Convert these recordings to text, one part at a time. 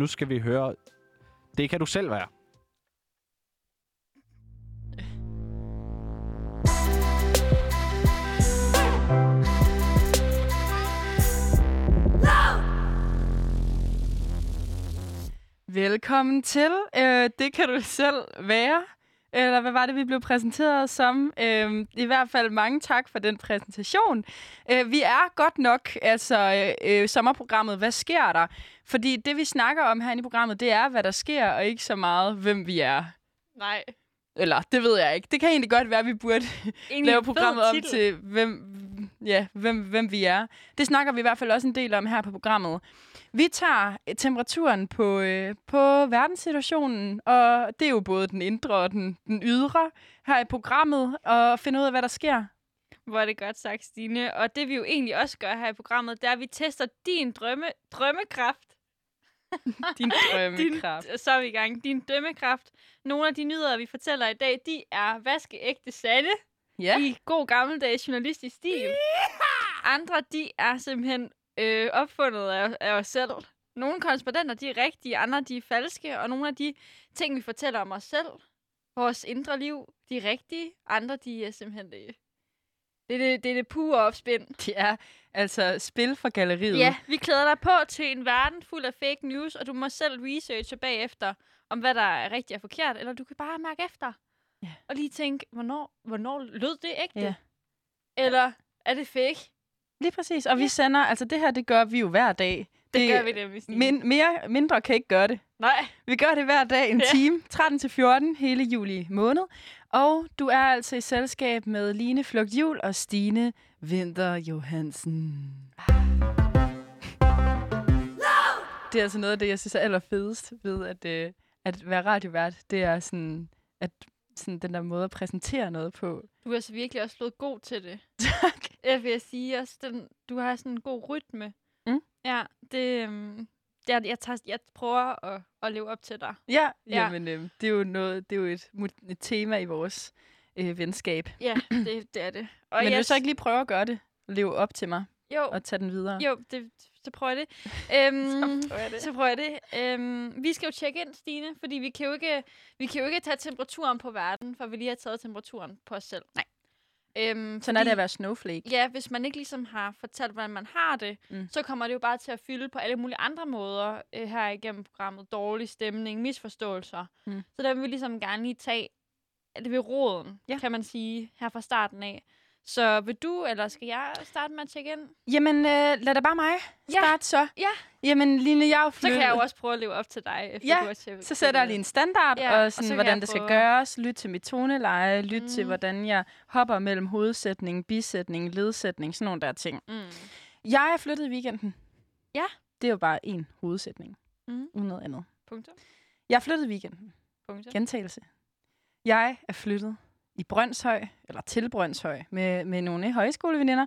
nu skal vi høre Det kan du selv være. Velkommen til. Øh, det kan du selv være. Eller hvad var det, vi blev præsenteret som? Øh, I hvert fald mange tak for den præsentation. Øh, vi er godt nok, altså øh, øh sommerprogrammet, hvad sker der? Fordi det, vi snakker om her i programmet, det er, hvad der sker, og ikke så meget, hvem vi er. Nej. Eller, det ved jeg ikke. Det kan egentlig godt være, at vi burde Egentlig lave programmet om til, hvem, ja, hvem, hvem vi er. Det snakker vi i hvert fald også en del om her på programmet. Vi tager øh, temperaturen på, øh, på verdenssituationen, og det er jo både den indre og den, den ydre her i programmet, og finde ud af, hvad der sker. Hvor er det godt sagt, Stine. Og det vi jo egentlig også gør her i programmet, det er, at vi tester din drømme, drømmekraft. Din drømmekraft. Din, så er vi i gang. Din dømmekraft. Nogle af de nyheder, vi fortæller i dag, de er vaskeægte sande Ja. i god gammeldags journalistisk stil. Andre, de er simpelthen øh, opfundet af, af os selv. Nogle korrespondenter, de er rigtige, andre, de er falske, og nogle af de ting, vi fortæller om os selv, vores indre liv, de er rigtige, andre, de er simpelthen det. Det er det, det, er det pure opspind. Det er altså spil for galleriet. Ja, vi klæder dig på til en verden fuld af fake news, og du må selv researche bagefter, om hvad der er rigtigt og forkert, eller du kan bare mærke efter. Ja. Og lige tænke, hvornår, hvornår lød det ægte? Ja. Eller er det fake? Lige præcis. Og vi sender, altså det her, det gør vi jo hver dag. Det, det gør vi nemlig. Min, mere, mindre kan ikke gøre det. Nej. Vi gør det hver dag en Ja. time, 13-14 hele juli måned. Og du er altså i selskab med Line Flugt Jul og Stine Vinter Johansen. Det er altså noget af det, jeg synes er allerfedest ved at, øh, at være radiovært. Det er sådan, at sådan den der måde at præsentere noget på. Du er altså virkelig også blevet god til det. Tak. Jeg vil sige også, den, du har sådan en god rytme. Mm. Ja, det, øhm, er, jeg, tager, jeg prøver at, at leve op til dig. Ja, Ja. jamen, øh, det er jo noget, det er jo et, et tema i vores øh, venskab. Ja, det, det er det. Og Men vil jeg du så ikke lige prøve at gøre det? Leve op til mig Jo, og tage den videre? jo det, så prøver jeg det. Øhm, Så prøver jeg det. Så prøver jeg det. Øhm, vi skal jo tjekke ind, Stine, fordi vi kan, jo ikke, vi kan jo ikke tage temperaturen på verden, for vi lige har taget temperaturen på os selv. Nej. Øhm, Sådan er det at være snowflake. Ja, hvis man ikke ligesom har fortalt, hvordan man har det, Mm. så kommer det jo bare til at fylde på alle mulige andre måder øh, her igennem programmet. Dårlig stemning, misforståelser. Mm. Så der vil vi ligesom gerne lige tage det ved roden, ja. kan man sige, her fra starten af. Så vil du, eller skal jeg starte med at tjekke ind? Jamen, øh, lad da bare mig Ja. starte så. Ja. Jamen, Line, jeg er jo Så flyttet. kan jeg jo også prøve at leve op til dig. Efter Ja, du har Så sætter jeg lige en standard, Ja, og og sådan, så kan hvordan det skal gøres. Lyt til mit toneleje, lyt mm. til, hvordan jeg hopper mellem hovedsætning, bisætning, ledsætning, sådan nogle der ting. Mm. Jeg er flyttet i weekenden. Ja. Det er jo bare en hovedsætning, Mm. uden noget andet. Punktum. Jeg er flyttet i weekenden. Punktum. Gentagelse. Jeg er flyttet i Brøndshøj, eller til Brøndshøj, med, med nogle højskoleveninder.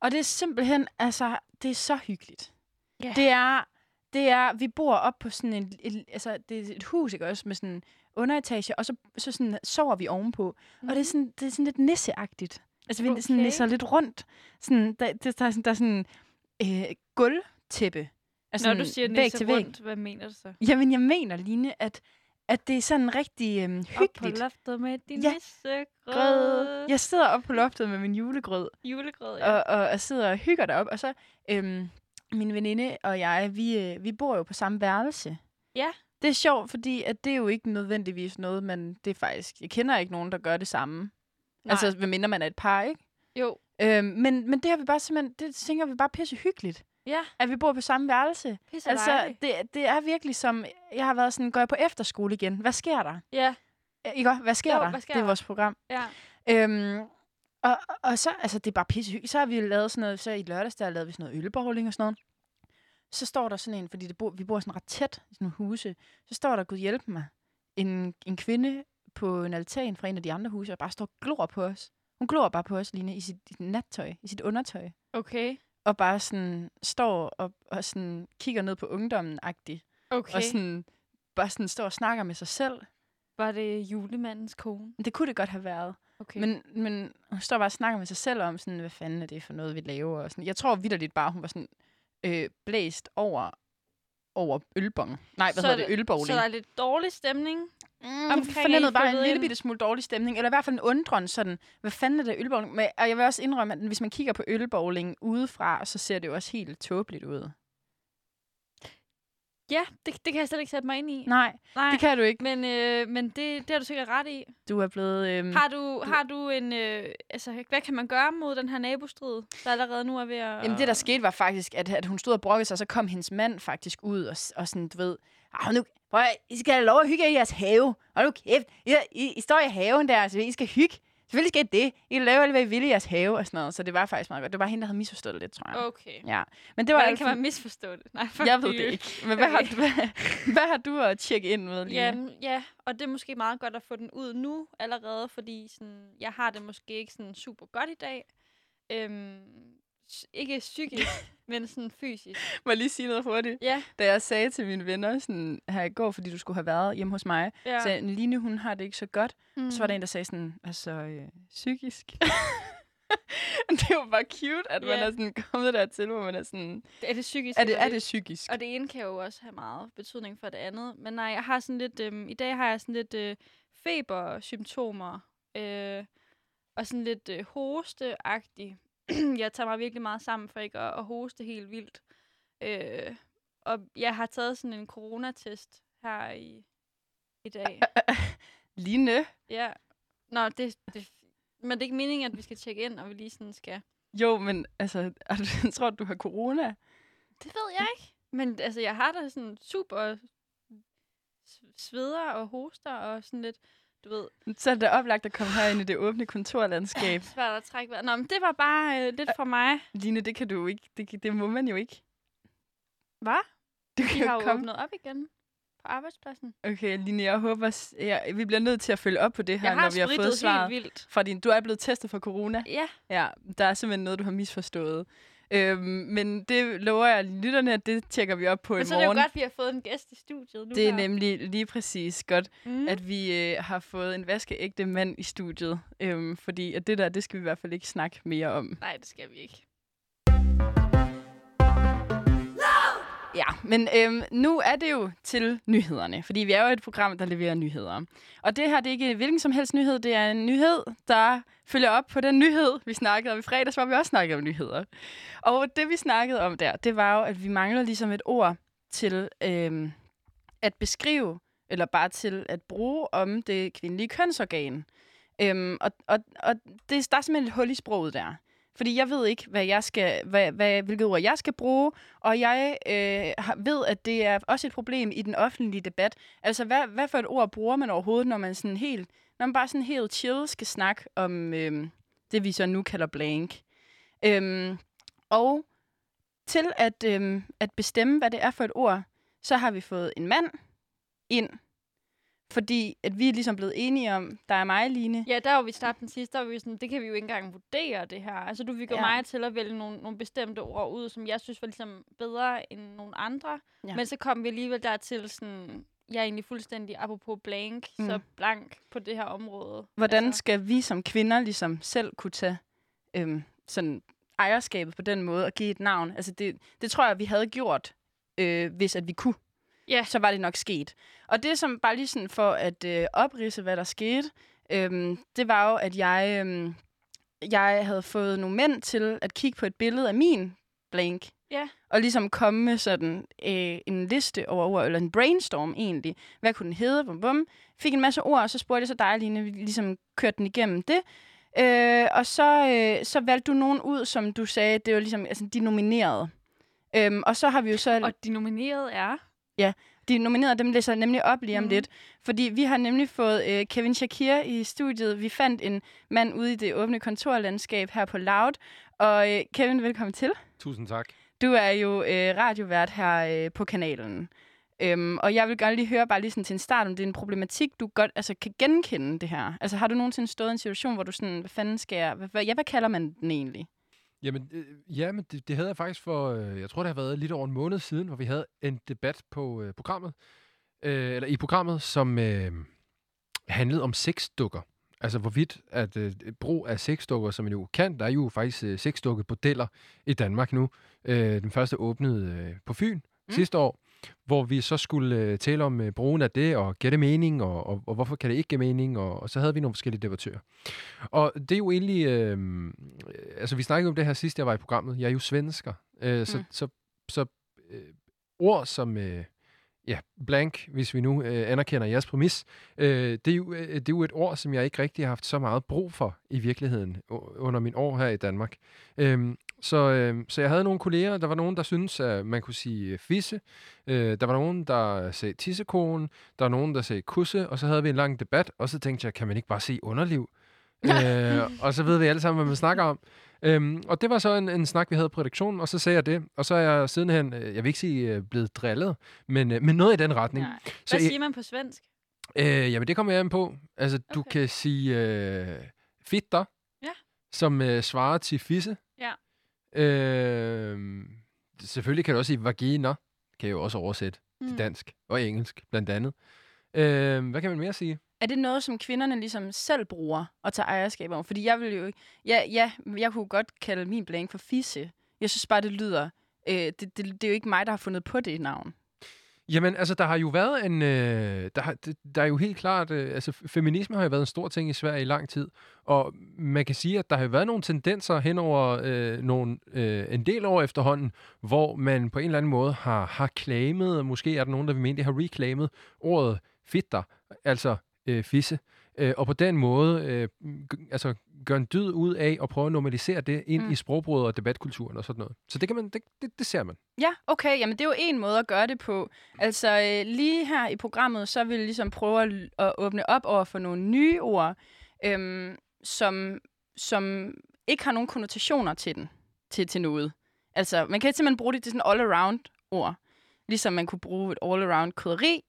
Og det er simpelthen, altså, det er så hyggeligt. Ja. Det er, det er, vi bor op på sådan en, et, altså, det er et hus, ikke også, med sådan en underetage, og så, så sådan, sover vi ovenpå. Mm. Og det er sådan, det er sådan lidt nisseagtigt. Altså, vi okay. sådan nisser lidt rundt. Sådan, der, der, der, er sådan, der er sådan øh, gulvtæppe. Altså Når sådan du siger nisse rundt, hvad mener du så? Jamen, jeg mener, Line, at, at det er sådan rigtig øhm, Op på hyggeligt. loftet med din Ja. nissegrød. Jeg sidder oppe på loftet med min julegrød, Julegrød, ja. og, og jeg sidder og hygger derop, og så øhm, min veninde og jeg, vi, øh, vi bor jo på samme værelse. Ja. Det er sjovt, fordi at det er jo ikke nødvendigvis noget, men det er faktisk... Jeg kender ikke nogen, der gør det samme. Nej. Altså, medmindre man er et par, ikke? Jo. Øhm, men, men det har vi bare simpelthen... Det tænker vi bare pisse hyggeligt, Ja, at vi bor på samme værelse. pisse Altså, dejligt. det, det er virkelig som... Jeg har været sådan, går jeg på efterskole igen? Hvad sker der? Ja, Ikke? Hvad sker Jo, der? hvad sker det er der? vores program. ja. Øhm, og, og så, altså, det er bare pissehyggeligt. Så har vi lavet sådan noget, så i lørdags, der lavede vi sådan noget ølbowling og sådan noget. Så står der sådan en, fordi det bor, vi bor sådan ret tæt i sådan nogle huse, så står der, Gud hjælpe mig, en, en kvinde på en altan fra en af de andre huse, og bare står og glor på os. Hun glor bare på os, Line, i sit, i sit nattøj, i sit undertøj. Okay. Og bare sådan står og, og sådan kigger ned på ungdommen-agtigt. Okay. Og sådan, bare sådan står og snakker med sig selv. Var det julemandens kone? Det kunne det godt have været. Okay. Men, men hun står bare og snakker med sig selv om, sådan, hvad fanden er det for noget, vi laver. Og sådan. Jeg tror vidderligt bare, hun var sådan øh, blæst over over ølbong. Nej, hvad Så hedder er det? Ølbowling. Så der er lidt dårlig stemning. Mm, jeg fornemmede bare en lille bitte smule dårlig stemning, eller i hvert fald en undren sådan, hvad fanden er det ølbowling? Men, og jeg vil også indrømme, at hvis man kigger på ølbowling udefra, så ser det jo også helt tåbeligt ud. Ja, det, det kan jeg slet ikke sætte mig ind i. Nej, Nej. det kan du ikke. Men, øh, men det, det har du sikkert ret i. Du er blevet... Øhm, Har du, har du en... Øh, altså, hvad kan man gøre mod den her nabostrid, der allerede nu er ved at... Jamen det, der skete, var faktisk, at, at hun stod og brokkede sig, og så kom hendes mand faktisk ud og, og sådan, du ved, ah, nu, prøv, I skal have lov at hygge i jeres have. Og nu kæft, I, I, I står i haven der, så I skal hygge. Selvfølgelig I det. I kan lave alt, hvad I vil i jeres have og sådan noget. Så det var faktisk meget godt. Det var hende, der havde misforstået det lidt, tror jeg. Okay. Ja. Men det var Hvordan alt kan for- man misforstå det? Nej, fuck Jeg ved det ikke. Men hvad, har, Okay. du, hvad, hvad har du at tjekke ind med lige? Jamen, ja, og det er måske meget godt at få den ud nu allerede, fordi sådan, jeg har det måske ikke sådan super godt i dag. Øhm, ikke psykisk, men sådan fysisk. Må jeg lige sige noget hurtigt? Ja, Da jeg sagde til mine venner sådan, her i går, fordi du skulle have været hjemme hos mig, ja. så Line, hun har det ikke så godt. mm. Så var der en, der sagde sådan, altså, øh, psykisk. det jo bare cute, at man Ja. er sådan kommet dertil, hvor man er sådan, Er det psykisk? er det, er det psykisk? Og det ene kan jo også have meget betydning for det andet. Men nej, jeg har sådan lidt... Øhm, I dag har jeg sådan lidt øh, febersymptomer. Øh, og sådan lidt øh, hosteagtig. jeg tager mig virkelig meget sammen for ikke at, at hoste helt vildt. Øh, og jeg har taget sådan en coronatest her i, i dag. Line? Ja. Nå, det, det, men det er ikke meningen, at vi skal tjekke ind, og vi lige sådan skal... Jo, men altså, er du, jeg tror, du har corona. Det ved jeg ikke. Men altså, jeg har da sådan super sveder og hoster og sådan lidt, du ved, Så er det oplagt at komme herind i det åbne kontorlandskab. svært at trække vejret. Nå, men det var bare øh, lidt fra mig. Line, det kan du ikke. Det, det må man jo ikke. Hvad? Du kan har jo komme. åbnet op igen på arbejdspladsen. Okay, Line, jeg håber, ja, vi bliver nødt til at følge op på det her, Jeg har når vi har fået svaret. helt vildt. Fra din, du er blevet testet for corona. Ja, Ja, der er simpelthen noget, du har misforstået. Øhm, men det lover jeg lytterne, at det tjekker vi op på men i så er det jo morgen. godt, at vi har fået en gæst i studiet nu det er her. nemlig lige præcis godt, mm. at vi øh, har fået en vaskeægte mand i studiet. Øhm, fordi at det der, det skal vi i hvert fald ikke snakke mere om. Nej, det skal vi ikke. Ja, men øhm, nu er det jo til nyhederne, fordi vi er jo et program, der leverer nyheder. Og det her, det er ikke hvilken som helst nyhed, det er en nyhed, der følger op på den nyhed, vi snakkede om i fredags, hvor vi også snakkede om nyheder. Og det, vi snakkede om der, det var jo, at vi mangler ligesom et ord til øhm, at beskrive, eller bare til at bruge om det kvindelige kønsorgan. Øhm, og og, og det, der er simpelthen et hul i sproget der. Fordi jeg ved ikke, hvad jeg skal, hvad, hvad, hvilket ord jeg skal bruge, og jeg øh, ved, at det er også et problem i den offentlige debat. Altså, hvad, hvad for et ord bruger man overhovedet, når man sådan helt, når man bare sådan helt chill skal snakke om øh, det, vi så nu kalder blank. Øhm, og til at, øh, at bestemme, hvad det er for et ord, så har vi fået en mand ind, fordi at vi er ligesom blevet enige om, der er mig, Line. Ja, der var vi startet den sidste, der var vi sådan, det kan vi jo ikke engang vurdere, det her. Altså, du fik jo Ja. mig til at vælge nogle, nogle bestemte ord ud, som jeg synes var ligesom bedre end nogle andre. Ja. Men så kom vi alligevel dertil sådan, jeg er egentlig fuldstændig, apropos blank, mm. så blank på det her område. Hvordan Altså, skal vi som kvinder ligesom selv kunne tage øhm, sådan ejerskabet på den måde og give et navn? Altså det, det tror jeg, vi havde gjort, øh, hvis at vi kunne. Ja. Så var det nok sket. Og det som bare lige sådan for at øh, oprise, hvad der skete, øhm, det var jo, at jeg, øhm, jeg havde fået nogle mænd til at kigge på et billede af min blank. Ja. Og ligesom komme med sådan øh, en liste over ord, eller en brainstorm egentlig. Hvad kunne den hedde? Bum, bum. Fik en masse ord, og så spurgte jeg så dig, Line, vi ligesom kørte den igennem det. Øh, og så, øh, så valgte du nogen ud, som du sagde, det var ligesom altså, de nominerede. Øhm, og så har vi jo så... Og de nominerede er... De nominerede, dem læser jeg nemlig op lige om mm. lidt. Fordi vi har nemlig fået øh, Kevin Shakir i studiet. Vi fandt en mand ude i det åbne kontorlandskab her på Loud. Og øh, Kevin, velkommen til. Tusind tak. Du er jo øh, radiovært her øh, på kanalen. Øhm, og jeg vil gerne lige høre bare lige sådan til en start, om det er en problematik, du godt altså, kan genkende det her. Altså har du nogensinde stået i en situation, hvor du sådan, hvad fanden skal jeg, hvad, hvad, ja, hvad kalder man den egentlig? Jamen, øh, ja, men det, det havde jeg faktisk for, øh, jeg tror det har været lidt over en måned siden, hvor vi havde en debat på øh, programmet, øh, eller i programmet, som øh, handlede om sexdukker. Altså hvorvidt at øh, brug af sexdukker, som man jo kan, der er jo faktisk øh, sexdukkebordeller i Danmark nu. Øh, den første åbnede øh, på Fyn mm. sidste år. Hvor vi så skulle øh, tale om øh, brugen af det, og give det mening, og, og, og hvorfor kan det ikke give mening, og, og så havde vi nogle forskellige debattører. Og det er jo egentlig, øh, altså vi snakkede om det her sidst, jeg var i programmet, jeg er jo svensker, øh, så, Mm. så, så øh, ord som... Øh, ja, blank, hvis vi nu øh, anerkender jeres præmis, øh, det, er jo, øh, det er jo et ord, som jeg ikke rigtig har haft så meget brug for i virkeligheden under min år her i Danmark. Øhm, så, øh, så jeg havde nogle kolleger, der var nogen, der syntes, at man kunne sige øh, fisse, øh, der var nogen, der sagde tissekonen, der var nogen, der sagde kusse, og så havde vi en lang debat, og så tænkte jeg, kan man ikke bare sige underliv? øh, og så ved vi alle sammen, hvad man snakker om. Øhm, og det var så en, en snak, vi havde på redaktionen, og så sagde jeg det, og så er jeg sidenhen, øh, jeg vil ikke sige øh, blevet drillet, men, øh, men noget i den retning. Nej. Så Hvad I- siger man på svensk? Øh, jamen, det kommer jeg an på. Altså, du Okay. kan sige øh, fitter, Ja. som øh, svarer til fisse. Ja. Øh, selvfølgelig kan du også sige vagina, kan jeg jo også oversætte mm. til dansk og engelsk, blandt andet. Øh, hvad kan man mere sige? Er det noget, som kvinderne ligesom selv bruger og tager ejerskab over? Fordi jeg vil jo ikke... Ja, ja, jeg kunne godt kalde min blank for fisse. Jeg synes bare, det lyder... Øh, det, det, det er jo ikke mig, der har fundet på det navn. Jamen, altså, der har jo været en... Øh, der, har, der er jo helt klart... Øh, altså, feminisme har jo været en stor ting i Sverige i lang tid. Og man kan sige, at der har jo været nogle tendenser hen over øh, nogle, øh, en del år efterhånden, hvor man på en eller anden måde har, har klamet, og måske er der nogen, der vil mene, det har reclaimet ordet fitter, altså øh, fisse. Øh, og på den måde øh, altså, gør en dyd ud af at prøve at normalisere det ind Mm. i sprogbruget og debatkulturen og sådan noget. Så det, kan man, det, det, det ser man. Ja, okay. Jamen, det er jo en måde at gøre det på. Altså, øh, lige her i programmet, så vil vi ligesom prøve at, at åbne op over for nogle nye ord, øhm, som, som ikke har nogen konnotationer til den, til, til noget. Altså, man kan simpelthen bruge det til sådan all-around ord. Ligesom man kunne bruge et all-around krydderi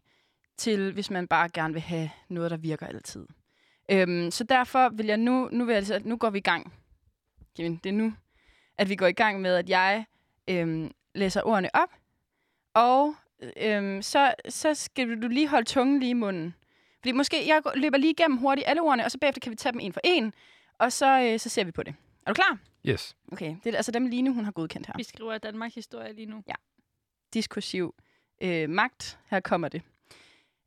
til, hvis man bare gerne vil have noget, der virker altid. Øhm, så derfor vil jeg nu, nu, vil jeg, altså, nu går vi i gang. Jamen, det er nu, at vi går i gang med, at jeg øhm, læser ordene op, og øhm, så, så skal du lige holde tungen lige i munden. Fordi måske, jeg løber lige igennem hurtigt alle ordene, og så bagefter kan vi tage dem en for en, og så, øh, så ser vi på det. Er du klar? Yes. Okay, det er altså dem Line, hun har godkendt her. Vi skriver Danmark historie lige nu. Diskursiv øh, magt. Her kommer det.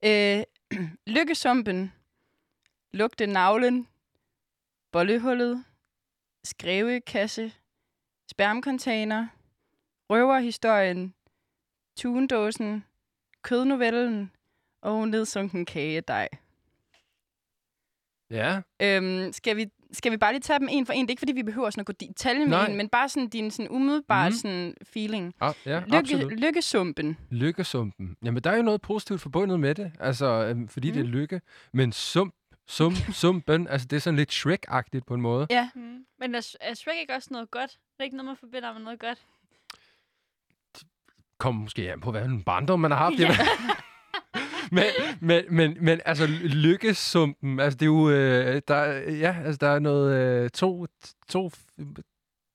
Øh, lykkesumpen, lugte navlen, bollehullet, skrevekasse, spermcontainer, røverhistorien, tundåsen, kødnovellen og nedsunken kagedej. Ja. Øhm, skal, vi, skal vi bare lige tage dem en for en? Det er ikke, fordi vi behøver sådan at gå i detalje med en, men bare sådan din sådan umiddelbare Mhm. sådan feeling. Ah, ja, Lykke, absolut. lykkesumpen. Lykkesumpen. Jamen, der er jo noget positivt forbundet med det, altså, øhm, fordi mm. det er lykke. Men sump, sump, sumpen, altså, det er sådan lidt Shrek-agtigt på en måde. Ja, Mm. Men er, er Shrek ikke også noget godt? Det er ikke noget, man forbinder med noget godt. Kommer måske an på, hvad en barndom man har haft. Ja. Men, men, men, men altså, lykkesumpen, altså, det er jo, øh, der, er- ja, altså, der er noget, øh, to, to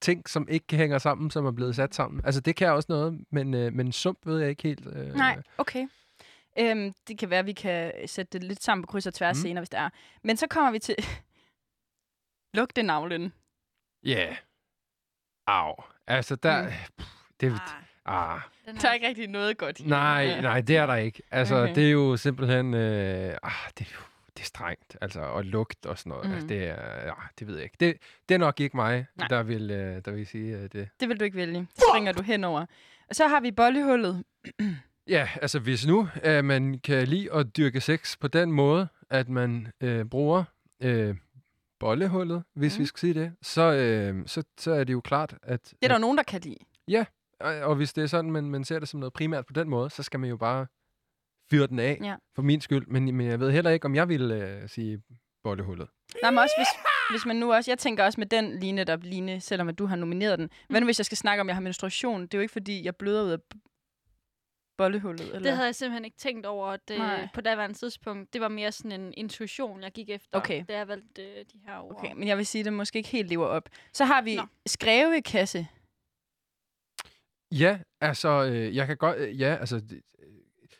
ting, som ikke hænger sammen, som er blevet sat sammen. Altså, det kan også noget, men, øh, men sump ved jeg ikke helt. Øh, nej, okay. Øhm, det kan være, at vi kan sætte det lidt sammen på kryds og tværs Mm. senere, hvis det er. Men så kommer vi til lugtenavlen. Ja. Yeah. Au. Altså, der... Mm. Pff, det, Ah, ah. den Der er ikke rigtig noget godt i Nej, nej, det er der ikke. Altså, Okay. det er jo simpelthen... Øh, ah, det, er jo- det er strengt, altså, og lugt og sådan noget. Mm. Mhm. Altså, det er... Ja, det ved jeg ikke. Det, det er nok ikke mig, Nej. der vil, øh, der vil sige øh, det. Det vil du ikke vælge. Det springer du henover. Og så har vi bollehullet. Ja, altså, hvis nu øh, man kan lide at dyrke sex på den måde, at man øh, bruger øh, bollehullet, hvis Mm. mm. vi skal sige det, så, øh, så, så er det jo klart, at... Det er der jo nogen, der kan lide. Og, og hvis det er sådan, man, man ser det som noget primært på den måde, så skal man jo bare fyre den af, Ja. for min skyld. Men, men jeg ved heller ikke, om jeg vil øh, sige bollehullet. Nej, men også hvis, hvis man nu også... Jeg tænker også med den line, der Line, selvom at du har nomineret den. Hvad nu, hvis jeg skal snakke om, at jeg har menstruation? Det er jo ikke, fordi jeg bløder ud af bollehullet. Eller? Det havde jeg simpelthen ikke tænkt over at, Nej. øh, på daværende tidspunkt. Det var mere sådan en intuition, jeg gik efter, Okay. da jeg valgte øh, de her ord. Okay, men jeg vil sige, at det måske ikke helt lever op. Så har vi Nå. skrevekasse. Ja, altså, øh, jeg kan godt... Øh, ja, altså... Det, øh,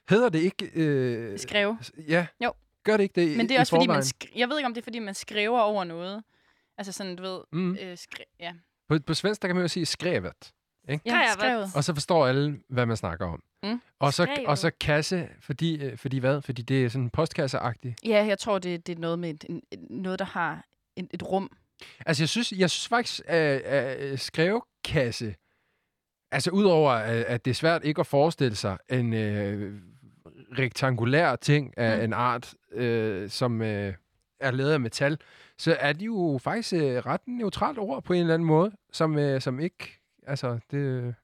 hedder det ikke... Øh, Skreve. Ja. Jo. Gør det ikke det Men det i er også fordi, man forvejen? sk- jeg ved ikke, om det er, fordi man skriver over noget. Altså sådan, du ved, Mm. øh, skri- ja. På, på svensk, der kan man jo sige skrevet. Ikke? Ja, skrevet. Og så forstår alle, hvad man snakker om. Mm. Og, så, Skrevet. og så kasse, fordi, øh, fordi hvad? Fordi det er sådan postkasseagtigt. Ja, jeg tror, det, det er noget med et, noget, der har et, et rum. Altså, jeg synes, jeg synes faktisk, at, at skrevekasse, altså udover, at, det er svært ikke at forestille sig en øh, rektangulær ting af Mm. mm. en art, øh, som øh, er lavet af metal, så er de jo faktisk øh, ret neutralt ord på en eller anden måde, som, øh, som ikke, altså, det,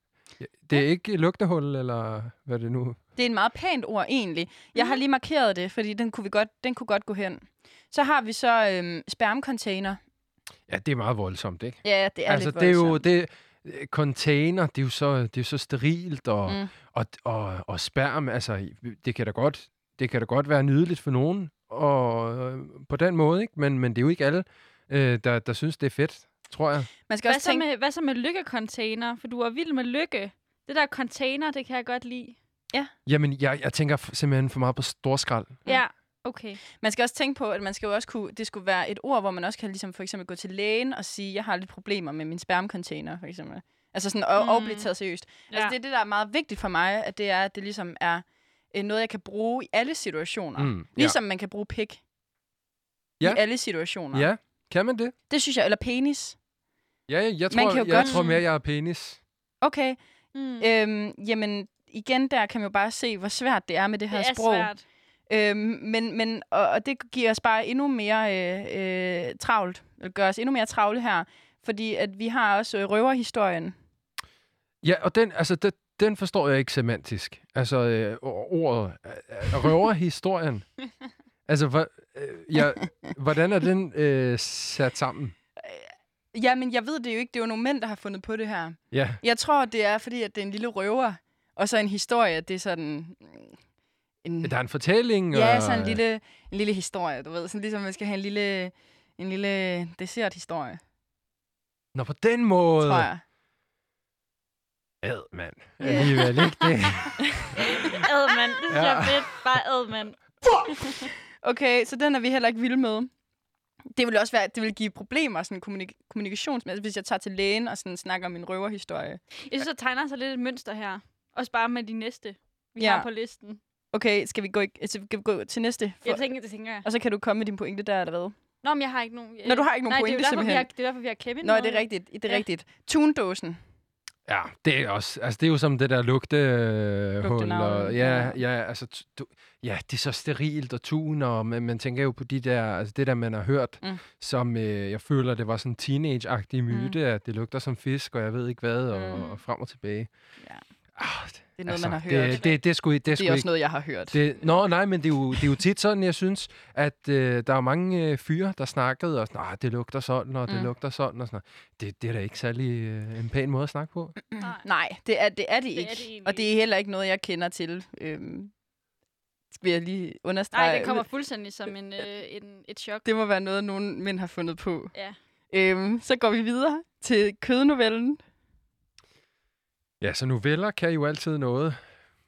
det er ikke lugtehul, eller hvad det nu... Det er en meget pænt ord, egentlig. Jeg har lige markeret det, fordi den kunne, vi godt, den kunne godt gå hen. Så har vi så øhm, spermcontainer. Ja, det er meget voldsomt, ikke? Ja, det er altså, lidt det er jo voldsomt. det øh, container, det er jo så det er jo så sterilt og, Mm. og, og og sperm, altså det kan da godt det kan da godt være nydeligt for nogen og øh, på den måde, ikke? Men men det er jo ikke alle øh, der der synes det er fedt, tror jeg. Man skal Hvad også så, tænke... med, hvad så med lykkecontainer? For du er vild med lykke. Det der container, det kan jeg godt lide. Jamen jeg jeg tænker simpelthen for meget på storskrald. Ja, okay. Man skal også tænke på, at man skal jo også kunne, det skulle være et ord, hvor man også kan ligesom for eksempel gå til lægen og sige, jeg har lidt problemer med min spermcontainer, for eksempel. Altså sådan, og, mm. og Mm. blive taget seriøst. Ja. Ja. Altså det er det, der er meget vigtigt for mig, at det er, at det ligesom er øh, noget, jeg kan bruge i alle situationer. Mm. Mm, Ligesom man kan bruge pik. Ja. I alle situationer. ja. ja, kan man det? Det synes jeg, eller penis. Ja, jeg, jeg Man tror kan jo jeg godt- tror mere jeg er penis. Okay, Mm. øhm, jamen igen, der kan man jo bare se, hvor svært det er med det her det er sprog. svært. Øhm, men, men, og, og det giver os bare endnu mere øh, øh, travlt, eller gør os endnu mere travle her, fordi at vi har også øh, røverhistorien. Ja, og den altså den, den forstår jeg ikke semantisk. Altså øh, ordet øh, røverhistorien. altså hvor, øh, ja, hvordan er den øh, sat sammen? Jamen, jeg ved det jo ikke. Det er jo nogle mænd, der har fundet på det her. Ja. Jeg tror, det er, fordi at det er en lille røver, og så en historie. Det er sådan... En, Der er en fortælling. ja, og, sådan en lille, en lille historie, du ved. Sådan ligesom, man skal have en lille, en lille desserthistorie, Nå, på den måde. tror jeg. Ad, mand. Alligevel ikke det. Admand, det synes Ja. jeg er fedt. Bare admand. Okay, så den er vi heller ikke vilde med. Det vil også være, det vil give problemer sådan kommunik- kommunikationsmæssigt, hvis jeg tager til lægen og sådan snakker om min røverhistorie. Jeg synes, der tegner sig lidt et mønster her. Også bare med de næste, vi Ja. har på listen. Okay, skal vi gå, i- altså, skal vi gå til næste? For, Jeg tænker, det tænker jeg. og så kan du komme med din pointe der, eller hvad? Nå, men jeg har ikke nogen... Nå, du har ikke nogen Nej, pointe, det er, derfor, vi simpelthen. har, det er derfor, vi har Kevin Nå, med. det er rigtigt. Det er Ja. rigtigt. Tundåsen. Ja, det er også, altså det er jo som det der lugte øh, hul, Lugtenavn, og ja, ja. altså du, ja, det er så sterilt og tun, og man, man tænker jo på de der, altså det der man har hørt, mm. som øh, jeg føler, det var sådan en teenage-agtig myte, mm. at det lugter som fisk, og jeg ved ikke hvad, og, Mm. og frem og tilbage. Ja. Det, er noget, man har hørt. Det, Det, det, det, er sgu, det, er det sgu er også ikke, noget, jeg har hørt. det, nå, nej, men det er, jo, det er jo tit sådan, jeg synes, at øh, der er mange øh, fyre, der snakkede, og sådan, det lugter sådan, og det Mm. lugter sådan, og sådan det, det er da ikke særlig øh, en pæn måde at snakke på. Nej. Nej, det er det, er det Det er ikke. det egentlig og det er heller ikke noget, jeg kender til. Øhm, vil jeg lige understrege. Nej, det kommer fuldstændig som en, øh, en, et chok. Det må være noget, nogen mænd har fundet på. Ja. Øhm, så går vi videre til kødnovellen. Ja, så noveller kan jo altid noget.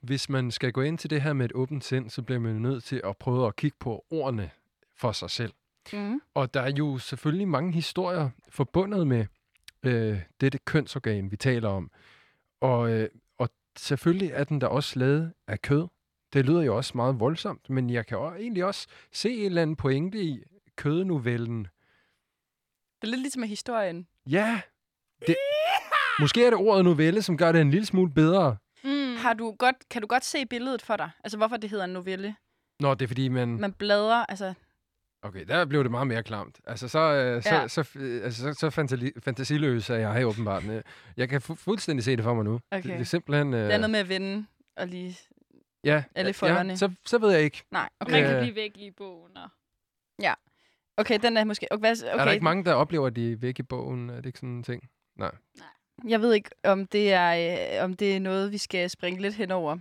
Hvis man skal gå ind til det her med et åbent sind, så bliver man nødt til at prøve at kigge på ordene for sig selv. Mm. Og der er jo selvfølgelig mange historier forbundet med øh, dette kønsorgan, vi taler om. Og, øh, og selvfølgelig er den der også lavet af kød. Det lyder jo også meget voldsomt, men jeg kan jo egentlig også se en eller anden pointe i kødnovellen. Det er lidt ligesom historien. Ja, det, måske er det ordet novelle, som gør det en lille smule bedre. Mm. Har du godt, kan du godt se billedet for dig? Altså, hvorfor det hedder en novelle? Nå, det er fordi, man... Man bladrer, altså... Okay, der blev det meget mere klamt. Altså, så, øh, så, Ja. så, øh, altså, så, så fantali- fantasiløs er jeg åbenbart. Øh, Jeg kan fu- fuldstændig se det for mig nu. Okay. Det, det er simpelthen... Øh, Det er noget med at vende og lige... ja, alle ja, så, så ved jeg ikke. Nej, Man okay. kan Øh. blive væk i bogen. Og... Okay, den er måske... Okay, okay. Er der ikke mange, der oplever, at de er væk i bogen? Er det ikke sådan en ting? Nej. Jeg ved ikke, om det er, øh, om det er noget, vi skal springe lidt henover.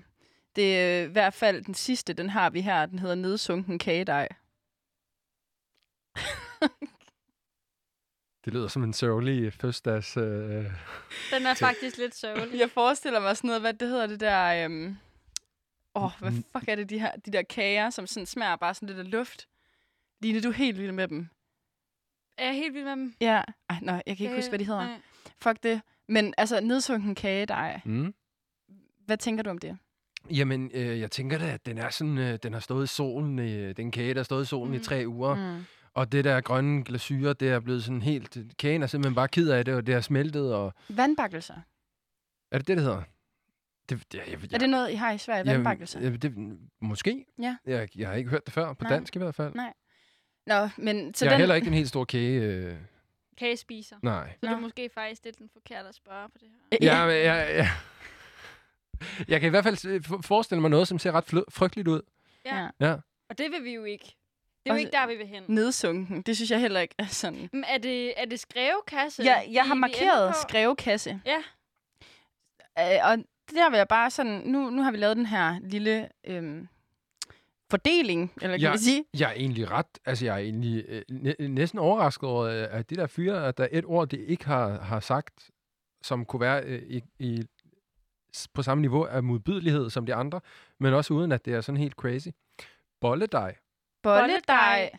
Det er øh, i hvert fald den sidste, den har vi her. Den hedder Nedsunken kagedej. Det lyder som en sørgelig fødselsdags... Øh, Den er faktisk lidt sørgelig. Jeg forestiller mig sådan noget, hvad det hedder det der... Øhm... Åh, oh, hvad Mm. fuck er det, de, her, de der kager, som sådan smager bare sådan lidt af luft? Line, du er helt vild med dem. Er jeg helt vild med dem? Ja. Ej, nej, jeg kan ikke huske, hvad de hedder. Nej. Fuck det. Men altså, nedsunken kagedej. Mm. Hvad tænker du om det? Jamen, øh, jeg tænker da, at den er sådan, øh, den har stået i solen, øh, den kage, der har stået i solen mm. i tre uger. Mm. Og det der grønne glasyre, det er blevet sådan helt... Kagen er simpelthen bare ked af det, og det har smeltet, og... Vandbakkelser. Er det det, det hedder? Det, det, jeg, jeg, Er det noget, I har i Sverige? Vandbakkelser? Jeg, det, måske. Ja. Jeg, jeg har ikke hørt det før, på Nej. dansk i hvert fald. Nej. Nå, men så jeg er den... heller ikke en helt stor kage. Øh, Kagespiser. nej. Så det er måske faktisk lidt den forkerte at spørge på det her. Ja, men jeg, jeg, jeg kan i hvert fald forestille mig noget, som ser ret frygteligt ud. Ja. Ja. Ja. Og det vil vi jo ikke. Det er jo ikke der, vi vil hen. Nedsunken. Det synes jeg heller ikke er sådan. Men er det, er det skrevekasse? Ja, jeg har markeret skrevekasse. Ja. Øh, og der vil jeg bare sådan... Nu, nu har vi lavet den her lille øhm, fordeling, eller kan Ja. vi sige? Jeg er egentlig ret, altså jeg er egentlig øh, næ- næsten overrasket over, øh, at de der fyre, at der er et ord, de ikke har, har sagt, som kunne være øh, i, i, på samme niveau af modbydelighed som de andre, men også uden, at det er sådan helt crazy. Bolledej. Bolledej.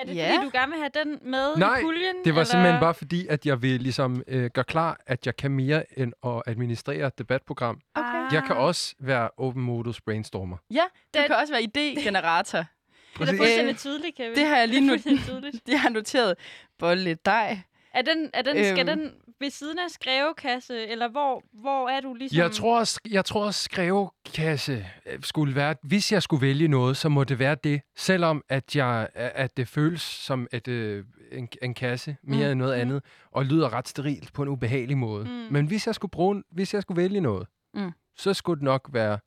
Er det Ja. fordi, du gerne vil have den med Nej, i puljen? Det var eller? simpelthen bare fordi, at jeg vil ligesom øh, gøre klar, at jeg kan mere end at administrere et debatprogram. Okay. Jeg kan også være open modus brainstormer. Ja, det Den- kan også være idégenerator. Det er Præcis. fuldstændig tydeligt, Kevin. det har jeg lige Det nu-. Det har noteret. Bolledej. Er den, er den, skal Øhm. den ved siden af skrevekasse, eller hvor, hvor er du ligesom... Jeg tror, også- jeg tror, at skrevekasse øh, skulle være, hvis jeg skulle vælge noget, så må det være det, selvom at, jeg, at det føles som et, øh, en, en kasse mere Mm. end noget Mm. andet, og lyder ret sterilt på en ubehagelig måde. Mm. Men hvis jeg skulle bruge, hvis jeg skulle vælge noget, Mm. så skulle det nok være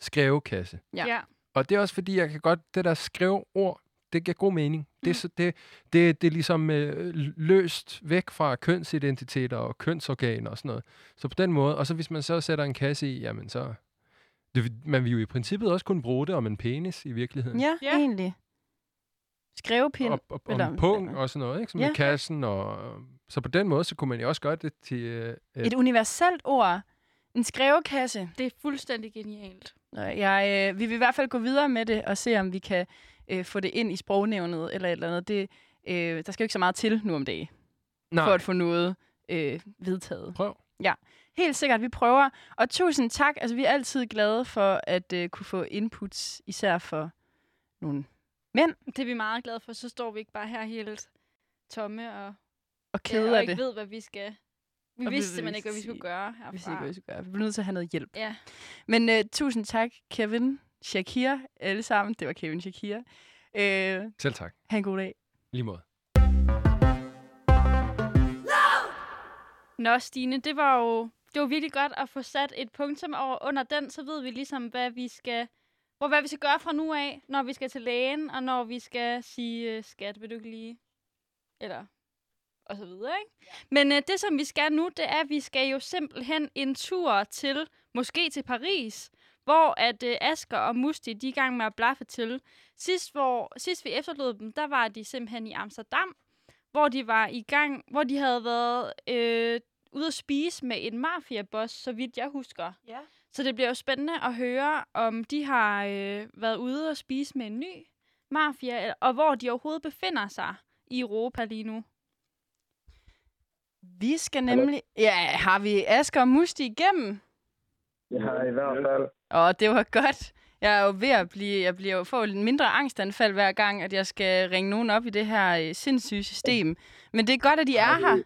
skrevekasse. Ja. Ja. Og det er også fordi, jeg kan godt, det der skreveord, det giver god mening. Det, er Mm. så, det, det, det er ligesom øh, løst væk fra kønsidentiteter og kønsorganer og sådan noget. Så på den måde, og så hvis man så sætter en kasse i, jamen så... Det, man vil jo i princippet også kunne bruge det om en penis i virkeligheden. Ja, Ja. egentlig. Skrevepind. Og, og, og Eller- en pung og sådan noget, ikke? Som Ja. i kassen. Og, så på den måde, så kunne man jo også gøre det til... Øh, øh, Et universelt ord. En skrevekasse. Det er fuldstændig genialt. Nå, Jeg, øh, vi vil i hvert fald gå videre med det og se, om vi kan øh, få det ind i sprognævnet eller et eller andet. Det, øh, der skal jo ikke så meget til nu om dagen, nej, for at få noget øh, vedtaget. prøv. Helt sikkert, vi prøver. Og tusind tak. Altså, vi er altid glade for at øh, kunne få inputs, især for nogle mænd Det er vi meget glade for. Så står vi ikke bare her helt tomme og, og ja, keder og ja, ikke det. ved, hvad vi skal. Vi Og vi vidste simpelthen ikke, hvad vi skulle gøre herfra. Vi, siger, hvad vi skal gøre. vi bliver nødt til at have noget hjælp. Ja. Men øh, tusind tak, Kevin, Shakira, alle sammen. Det var Kevin Shakira. Øh, Selv tak. ha' en god dag. Lige måde. Nå, Stine, det var jo det var virkelig godt at få sat et punktum over under den, så ved vi ligesom, hvad vi skal, hvor, hvad vi skal gøre fra nu af, når vi skal til lægen, og når vi skal sige, øh, skat, vil du ikke lige? Eller og så videre, ikke? Ja. Men øh, det, som vi skal nu, det er, at vi skal jo simpelthen en tur til, måske til Paris, hvor at øh, Asker og Musti, de er i gang med at blaffe til. Sidst, hvor, sidst vi efterlod dem, der var de simpelthen i Amsterdam, hvor de var i gang, hvor de havde været øh, ude at spise med en mafiaboss, så vidt jeg husker. Ja. Så det bliver jo spændende at høre, om de har øh, været ude og spise med en ny mafia, og hvor de overhovedet befinder sig i Europa lige nu. Vi skal nemlig... Ja, har vi Asger og Musti igennem? Ja, i hvert fald. Og det var godt. Jeg er jo ved at blive... Jeg bliver jo får et mindre angstanfald hver gang, at jeg skal ringe nogen op i det her øh, sindssyge system. Men det er godt, at de er her.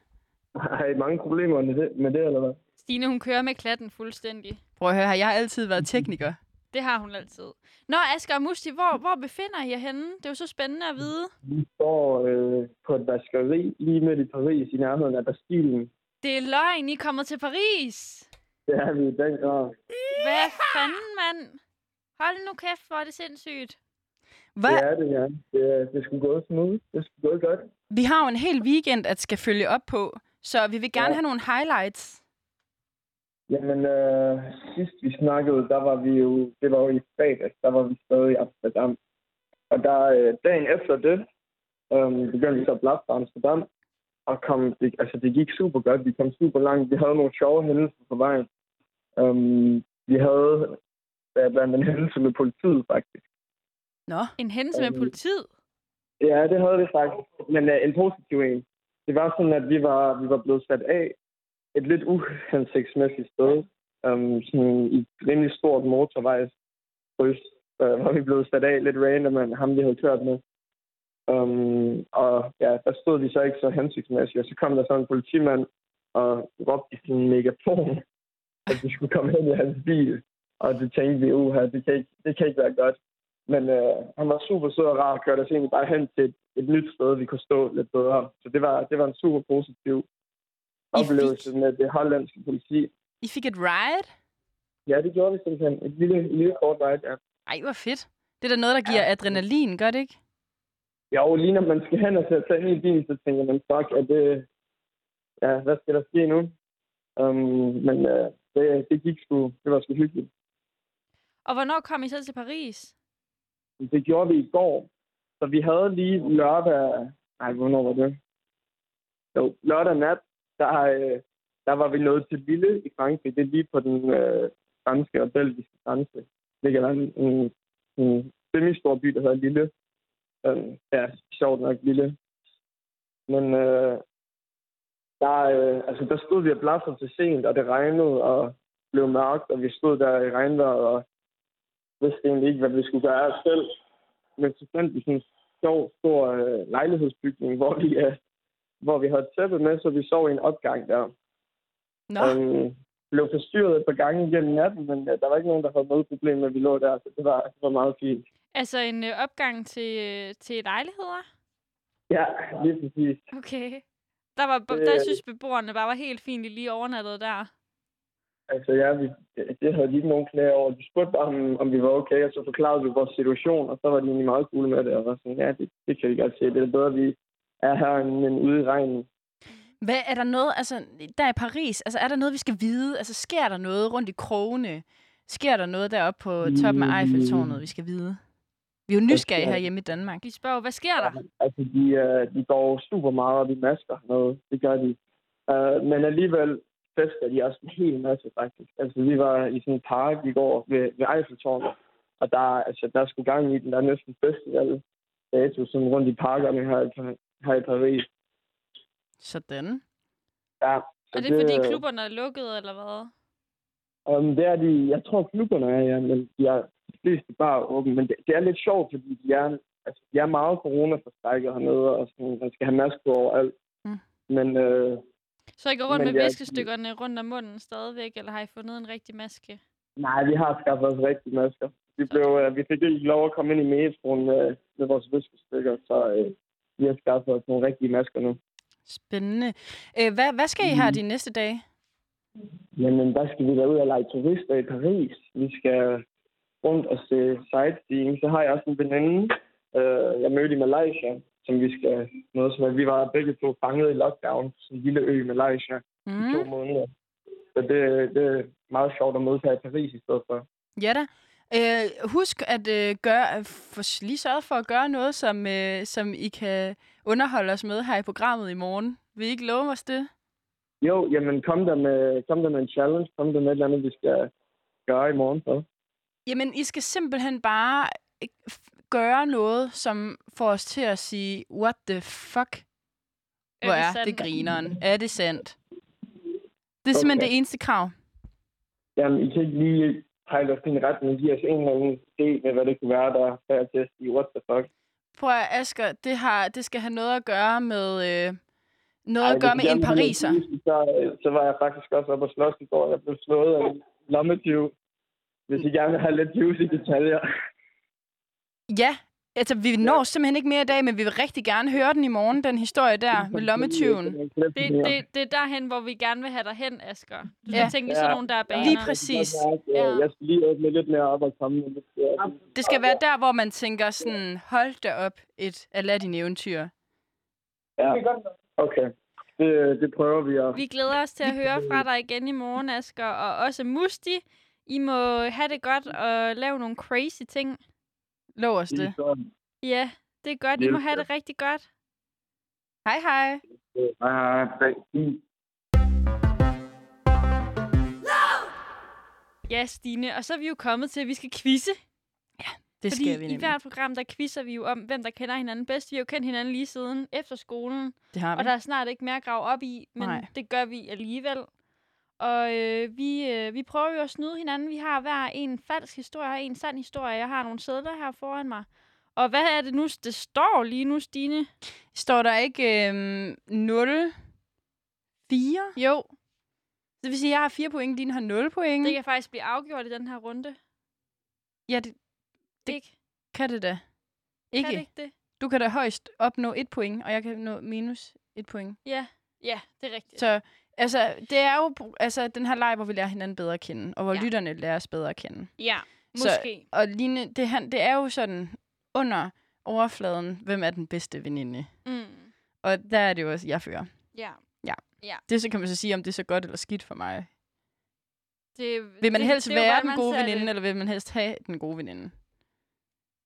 Har I mange problemer med det, med det eller hvad? Stine, hun kører med klatten fuldstændig. Prøv at høre her, jeg har altid været tekniker. Det har hun altid. Nå, Asger og Musti, hvor, hvor befinder I jer henne? Det er jo så spændende at vide. Vi står øh, på et vaskeri lige midt i Paris, i nærheden af Bastillen. Det er løgn, I er kommet til Paris. Det er vi i den grad. Hvad fanden, mand? Hold nu kæft, hvor er det sindssygt. Hvad? Det er det, ja. Det, er- det skulle gå smooth. Det skulle gå godt. Vi har jo en hel weekend at skal følge op på, så vi vil gerne Ja. have nogle highlights. Jamen, øh, sidst vi snakkede, der var vi jo, det var jo i fredags, der var vi stadig i Amsterdam. Og der, øh, dagen efter det, øh, begyndte vi så at blaffe Amsterdam. Og kom, det, altså, det gik super godt. Vi kom super langt. Vi havde nogle sjove hændelser på vejen. Um, vi havde blandt en hændelse med politiet, faktisk. Nå, En hændelse med Øhm, politiet. Ja, det havde vi faktisk. Men uh, en positiv en. Det var sådan, at vi var, vi var blevet sat af et lidt uhensigtsmæssigt sted. Um, sådan i et rimelig stort motorvejskryds, uh, hvor vi blev sat af lidt random af ham, vi havde kørt med. Um, og ja, der stod vi så ikke så hensigtsmæssigt, og så kom der sådan en politimand og råbte i sin megafon, at vi skulle komme hen i hans bil. Og det tænkte vi, uha, det kan ikke, det kan ikke være godt. Men øh, han var super sød og rar og kørte os egentlig bare hen til et, et nyt sted, vi kunne stå lidt bedre. Så det var, det var en super positiv oplevelse fik- med det hollandske politi. I fik et ride? Ja, det gjorde vi simpelthen. Et lille, et lille kort ride, ja. Ej, hvor fedt. Det er da noget, der giver adrenalin, gør det ikke? Jo, lige når man skal hen og sætte sig ind i bilen, så tænker man, fuck, er det... Ja, hvad skal der ske nu? Um, men uh, det, det gik sgu, det var sgu hyggeligt. Og hvornår kom I så til Paris? Det gjorde vi i går. Så vi havde lige lørdag... Nej, hvornår var det? Jo, lørdag nat, der, øh, der var vi nået til Lille i Frankrig. Det er lige på den øh, franske og belgiske grænse. Det ligger der en, en, en semi-stor by, der hedder Lille. Øh, ja, sjovt nok Lille. Men øh, der, øh, altså, der stod vi og blæste til sent, og det regnede og blev mørkt, og vi stod der i regnvejret og vidste egentlig ikke, hvad vi skulle gøre af selv. Men så fandt vi sådan en sjov, stor øh, lejlighedsbygning, hvor vi, øh, hvor vi havde et tæppe med, så vi sov i en opgang der. Nå, Øhm, blev forstyrret et par gange igennem natten, men øh, der var ikke nogen, der havde noget problem med, at vi lå der, så det var, det var meget fint. Altså en øh, opgang til, øh, til lejligheder? Ja, lige præcis. Okay. Der, var, der synes beboerne bare var helt fint, lige overnattede der. Altså ja, vi, det havde de ikke nogen klager over. De spurgte bare, om, om vi var okay, og så forklarede vi vores situation, og så var de egentlig meget cool med det, og var sådan, ja, det, det kan vi godt se. Det er bedre, at vi er her end ude i regnen. hvad er der noget, altså, der i Paris, altså, er der noget, vi skal vide? Altså, sker der noget rundt i krogene? Sker der noget deroppe på toppen af Eiffeltårnet, vi skal vide? Vi er jo nysgerrige her hjemme i Danmark. De spørger, hvad sker der? Altså, de, øh, de går super meget op i masker noget. Det gør de. Uh, men alligevel fester de også en hel masse, faktisk. Altså, vi var i sådan en park i går ved, ved Eiffeltårnet, og der, altså, der skulle gang i den. Der er næsten festival dato sådan rundt i parkerne her, i- her i Paris. Sådan. Ja, Er det, fordi øh, klubberne er lukket, eller hvad? Um, det er de, jeg tror klubberne er, ja, men de er fleste bare åbne. Men det, det, er lidt sjovt, fordi de er, altså, de er meget corona-forstrækket hernede, og sådan, man skal have maske på overalt. Mm. Men øh, Så I går rundt Men med jeg- viskestykkerne rundt om munden stadigvæk, eller har I fundet en rigtig maske? nej, vi har skaffet os rigtige masker. Vi, blev, øh, vi fik ikke lov at komme ind i metroen med, med vores viskestykker, så øh, vi har skaffet os nogle rigtige masker nu. Spændende. Øh, hvad, hvad skal I her de næste dage? Jamen, der skal vi da ud og lege turister i Paris. Vi skal rundt og se sightseeing. Så har jeg også en veninde, øh, jeg mødte i Malaysia, som vi skal mødes med. Vi var begge to fanget i lockdown, sådan en lille ø i Malaysia, mm. i to Mm. måneder. Så det, det er meget sjovt at mødes her i Paris i stedet for. Ja da. Øh, husk at øh, gøre, for, lige sørge for at gøre noget, som, øh, som I kan underholde os med her i programmet i morgen. Vil I ikke love os det? Jo, jamen kom der med, kom der med en challenge. Kom der med et eller andet, vi skal gøre i morgen. Så. Jamen, I skal simpelthen bare øh, gøre noget, som får os til at sige, what the fuck? Hvor det er det grineren? Er det sandt? Det er simpelthen Okay. det eneste krav. Jamen, I kan ikke lige pejle os i en retning. Giv os en eller anden idé med, hvad det kunne være, der er til at sige, what the fuck. Prøv at Asger, det, har, det skal have noget at gøre med... Øh, noget Ej, at gøre med en pariser. Så, øh, så var jeg faktisk også oppe og slås i går. Jeg blev slået af en lommetyv. Hvis I gerne vil have lidt juicy detaljer. Ja, altså vi når simpelthen ikke mere i dag, men vi vil rigtig gerne høre den i morgen, den historie der med lommetyven. Det, det, det er derhen, hvor vi gerne vil have dig hen, Asger. Du skal Ja. tænke sådan Ja. nogle, der er baner. Lige præcis. Ja. Jeg skal lige åbne lidt mere op og komme. med lidt, øh, Det skal være der, hvor man tænker sådan, hold da op, et Aladdin-eventyr. Ja. Okay. Det, det prøver vi at... Vi glæder os til at høre fra dig igen i morgen, Asger. Og også Musti, I må have det godt og lave nogle crazy ting. Lov os det. Ja, det er godt. I må have det rigtig godt. Hej hej. Hej, hej. Ja, Stine. Og så er vi jo kommet til, at vi skal quizze. Det Fordi skal vi i nemlig. hvert program, der quizzer vi jo om, hvem der kender hinanden bedst. Vi har jo kendt hinanden lige siden efter skolen. Det har vi. Og der er snart ikke mere at grave op i, men Nej. det gør vi alligevel. Og øh, vi, øh, vi prøver jo at snyde hinanden. Vi har hver en falsk historie og en sand historie. Jeg har nogle sædler her foran mig. Og hvad er det nu, det står lige nu, Stine? Står der ikke øhm, 0, 4? Jo, Det vil sige, at jeg har 4 point, dine har 0 point. det kan faktisk blive afgjort i den her runde. Ja, det Det ikke? kan det da. Ikke. Kan det ikke det? Du kan da højst opnå 1 point, og jeg kan nå minus 1 point. Ja, ja, det er rigtigt. Så altså, det er jo altså, den her leg, hvor vi lærer hinanden bedre at kende, og hvor Ja. ja. lytterne lærer os bedre at kende. Ja, Så- måske. Og Line, det, han, det er jo sådan under overfladen, hvem er den bedste veninde. Mm. Og der er det jo også, jeg fører. Ja. Det så kan man så sige, om det er så godt eller skidt for mig. Det, Vil man det, helst det være hvordan den gode veninde, det. eller vil man helst have den gode veninde?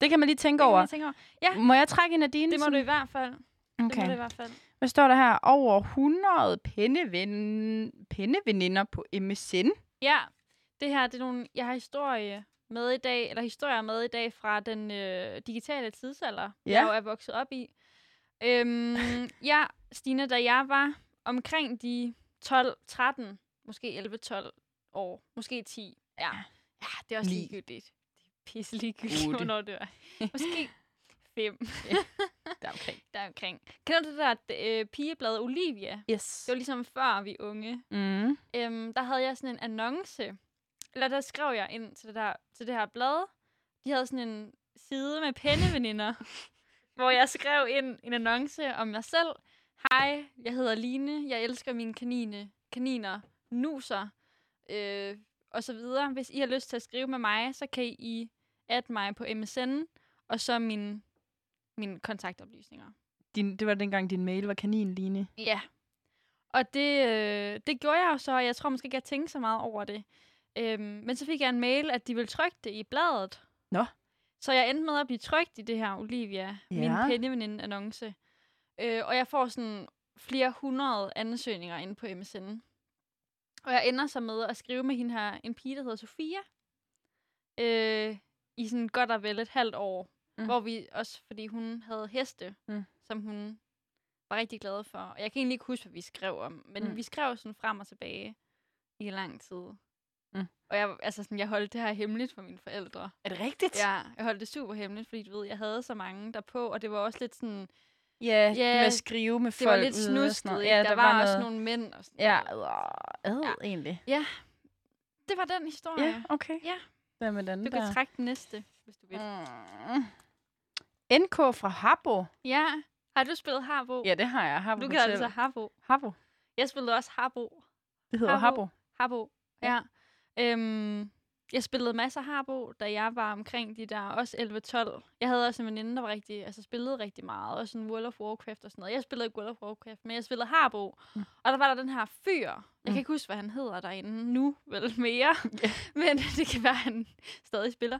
Det kan man lige tænke Det over. man tænke over. Ja. Må jeg trække en af dine? Det må du i hvert fald. Det må Okay. du i hvert fald. Hvad står der her? Over 100 penneven... penneveninder på MSN. Ja, det her det er nogle, jeg har historie med i dag, eller historier med i dag fra den øh, digitale tidsalder, ja. jeg jo er vokset op i. Øhm, ja, Stine, da jeg var omkring de 12, 13, måske 11, 12 år, måske 10. Ja, ja det er også ligegyldigt. Det er pisse ligegyldigt, hvornår det er. Måske 5, Der omkring. der omkring. Kender du det der øh, pigeblad Olivia? Yes. Det var ligesom før vi unge. Mm. øhm, der havde jeg sådan en annonce. Eller der skrev jeg ind til det, der, til det her blad. De havde sådan en side med penneveninder, hvor jeg skrev ind en annonce om mig selv. Hej, jeg hedder Line. Jeg elsker mine kanine, kaniner, nuser øh, og så videre. Hvis I har lyst til at skrive med mig, så kan I add mig på MSN, og så min, mine kontaktoplysninger. Din, det var dengang, din mail var kaninline. Ja. Og det, øh, det gjorde jeg jo så, og jeg tror måske ikke, jeg tænkte så meget over det. Øhm, men så fik jeg en mail, at de ville trykke det i bladet. Nå. Så jeg endte med at blive trykt i det her Olivia, ja. min penneveninde-annonce. Øh, og jeg får sådan flere hundrede ansøgninger inde på MSN. Og jeg ender så med at skrive med hende her, en pige, der hedder Sofia. Øh, I sådan godt og vel et halvt år. Mm. Hvor vi også, fordi hun havde heste, Mm. som hun var rigtig glad for. Og jeg kan egentlig ikke huske, hvad vi skrev om, men mm. Vi skrev sådan frem og tilbage i lang tid. Mm. Og jeg, altså sådan, jeg holdt det her hemmeligt for mine forældre. Er det rigtigt? Ja, jeg holdt det super hemmeligt, fordi du ved, jeg havde så mange derpå, og det var også lidt sådan, Ja, Ja, med at skrive med det folk var lidt og snusket? Ja, der, der, var, var også noget... nogle mænd og sådan Ja, noget. ad, Ja. egentlig. Det var den historie. Ja, okay. Ja. Hvad med den Du der? kan trække den næste, hvis du vil. Mm. NK fra Habbo. Ja. Har du spillet Harbo? Ja, det har jeg. Habbo du kalder det så Harbo. Habbo. Jeg spillede også Harbo. Det hedder. Habbo. Harbo, Ja. ja. Øhm, jeg spillede masser af Harbo, da jeg var omkring de der også 11-12. Jeg havde også en veninde, der var rigtig, altså spillede rigtig meget. Også sådan World of Warcraft og sådan noget. Jeg spillede ikke World of Warcraft, men jeg spillede Harbo. Mm. Og der var der den her fyr. Jeg Mm. kan ikke huske, hvad han hedder derinde nu, vel mere. Ja. men det kan være, at han stadig spiller.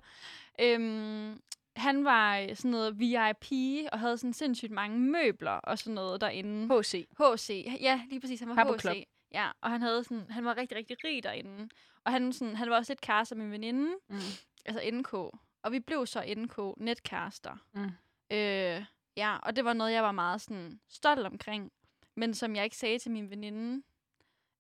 Øhm, han var øh, sådan noget VIP, og havde sådan sindssygt mange møbler og sådan noget derinde. HC. HC. Ja, lige præcis. Han var HC. Club. Ja, og han, havde sådan, han var rigtig, rigtig rig derinde. Og han, sådan, han var også lidt kærester med min veninde, Mm. altså NK. Og vi blev så NK, netkærester. Mm. Øh, ja, og det var noget, jeg var meget sådan stolt omkring. Men som jeg ikke sagde til min veninde,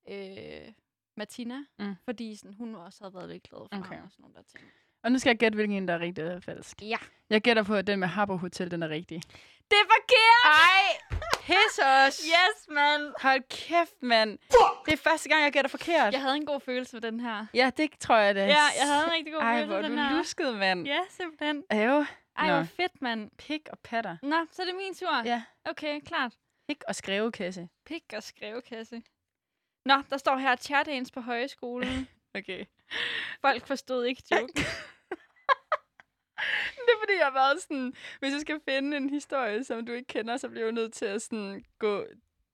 øh, Martina. Mm. Fordi sådan, hun også havde været lidt glad for Okay. ham og sådan nogle der ting. Og nu skal jeg gætte, hvilken en, der er rigtig eller falsk. Ja. Jeg gætter på, at den med Habbo Hotel, den er rigtig. Det er forkert! Ej! Piss os! Yes, man! Hold kæft, mand. Det er første gang, jeg gætter forkert. Jeg havde en god følelse med den her. Ja, det tror jeg da. Ja, jeg havde en rigtig god Ej, følelse hvor med du den her. lusket, mand. Ja, simpelthen. Øv. Ej, Nå. hvor fedt, mand. Pik og patter. Nå, så er det min tur. Ja. Okay, klart. Pik og skrevekasse. Pik og skrevekasse. Nå, der står her chatdagens på højskolen. Okay. Folk forstod ikke joke. Det er fordi, jeg har været sådan, hvis jeg skal finde en historie, som du ikke kender, så bliver jeg nødt til at sådan, gå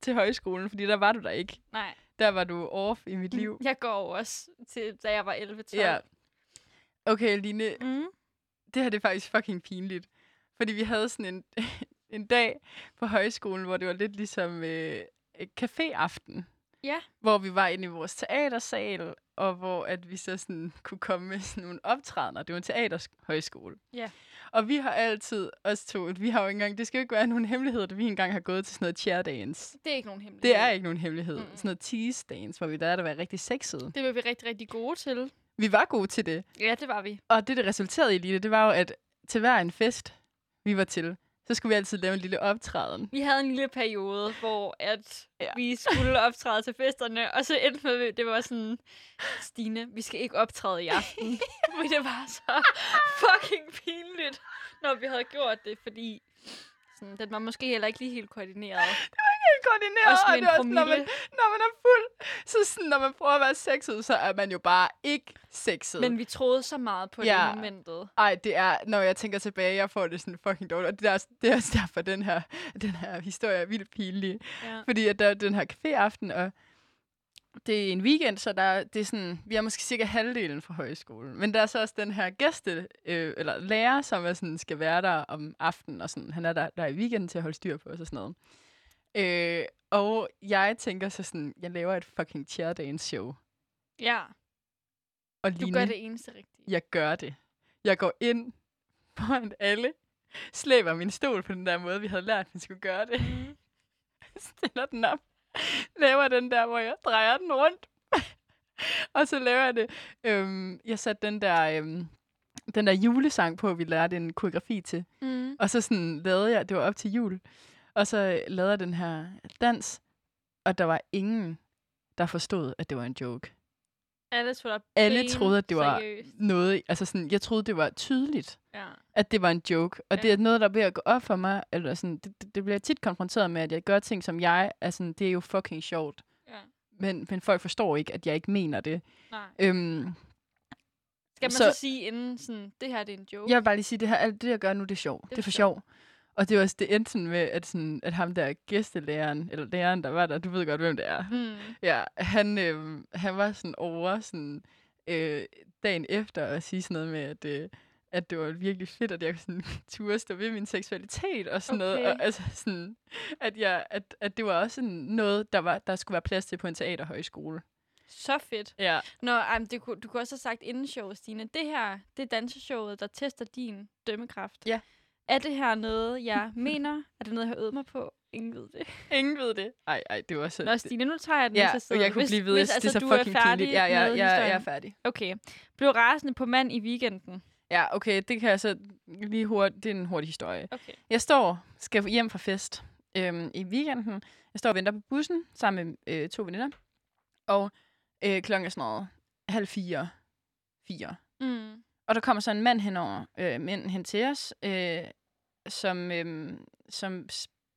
til højskolen, fordi der var du der ikke. Nej, Der var du off i mit liv. jeg går også til, da jeg var 11-12. Ja. Okay, Line, Mm. det her det er faktisk fucking pinligt. Fordi vi havde sådan en, en dag på højskolen, hvor det var lidt ligesom øh, caféaften. Ja. Hvor vi var inde i vores teatersal, og hvor at vi så sådan kunne komme med sådan nogle optrædener. Det var en teaterhøjskole. Ja. Og vi har altid, os to, vi har jo ikke engang, det skal jo ikke være nogen hemmelighed, at vi engang har gået til sådan noget chair dance. Det er ikke nogen hemmelighed. Det er ikke nogen hemmelighed. Mm. Mm. Sådan noget tease dance, hvor vi der er der var rigtig sexede. Det var vi rigtig, rigtig gode til. Vi var gode til det. Ja, det var vi. Og det, det resulterede i lige det, det var jo, at til hver en fest, vi var til, så skulle vi altid lave en lille optræden. Vi havde en lille periode, hvor at Ja. vi skulle optræde til festerne, og så endte med, det var sådan, Stine, vi skal ikke optræde i aften. Men det var så fucking pinligt, når vi havde gjort det, fordi sådan, den var måske heller ikke lige helt koordineret. Helt koordineret, Også og det er også, når man, når man er fuld, så sådan, når man prøver at være sexet, så er man jo bare ikke sexet. Men vi troede så meget på Ja. det momentet. Ej, det er, når jeg tænker tilbage, jeg får det sådan fucking dårligt. Og det er, også- det er også derfor, den her, den her historie er vildt pinlig. Ja. Fordi at der er den her caféaften, og det er en weekend, så der, er- det er sådan, vi er måske cirka halvdelen fra højskolen. Men der er så også den her gæste, øh, eller lærer, som er sådan, skal være der om aftenen, og sådan, han er der, der i weekenden til at holde styr på os og sådan noget. Øh, og jeg tænker så sådan, jeg laver et fucking chair dance show. ja, Og du Line, gør det eneste rigtige. jeg gør det. Jeg går ind foran alle, slæber min stol på den der måde, vi havde lært, at vi skulle gøre det. Mm. Stiller den op. Laver den der, hvor jeg drejer den rundt. og så laver jeg det. Øhm, jeg satte den der, øhm, den der julesang på, vi lærte en koreografi til. Mm. Og så sådan lavede jeg, det var op til jul. Og så lavede jeg den her dans. Og der var ingen, der forstod, at det var en joke. Alle troede, Alle troede, at det var seriøst. noget, altså sådan, jeg troede, det var tydeligt. Ja. at det var en joke. Og Ja. det er noget, der er ved at gå op for mig. Eller sådan, det, det, det bliver tit konfronteret med, at jeg gør ting, som jeg sådan, det er jo fucking sjovt. ja. Men, men folk forstår ikke, at jeg ikke mener det. Nej. Øhm, Skal man Så- så, sige inden sådan, det her det er en joke? jeg vil bare lige sige, det her, alt det, jeg gør nu, det er sjovt. Det er, er for sjovt. sjov. Og det var også det endte sådan med, at, sådan, at ham der gæstelæreren, eller læreren, der var der, du ved godt, hvem det er. Hmm. Ja, han, øh, han var sådan over sådan, øh, dagen efter at sige sådan noget med, at, øh, at det var virkelig fedt, at jeg sådan, turde stå ved min seksualitet og sådan noget. Okay. Og, altså sådan, at, jeg, at, at det var også sådan noget, der, var, der skulle være plads til på en teaterhøjskole. Så fedt. Ja. Nå, ej, det kunne, du kunne også have sagt inden showet, Stine. Det her, det er danseshowet, der tester din dømmekraft. Ja. Er det her noget, jeg mener? Er det noget, jeg har øvet mig på? Ingen ved det. Ingen ved det. Ej, ej, det var så... Nå, Stine, nu tager jeg den ja, næste side. jeg kunne Hvis- blive ved, hvis, det er så du fucking er færdig pinligt. Ja, ja, med ja, jeg er færdig. Okay. Blev rasende på mand i weekenden. Ja, okay, det kan jeg så lige hurtigt... Det er en hurtig historie. Okay. Jeg står, skal hjem fra fest øhm, i weekenden. Jeg står og venter på bussen sammen med øh, to veninder. Og øh, klokken er sådan noget halv fire. Fire. Mm. Og der kommer så en mand henover, øh, mænd hen til os, øh, som, øh, som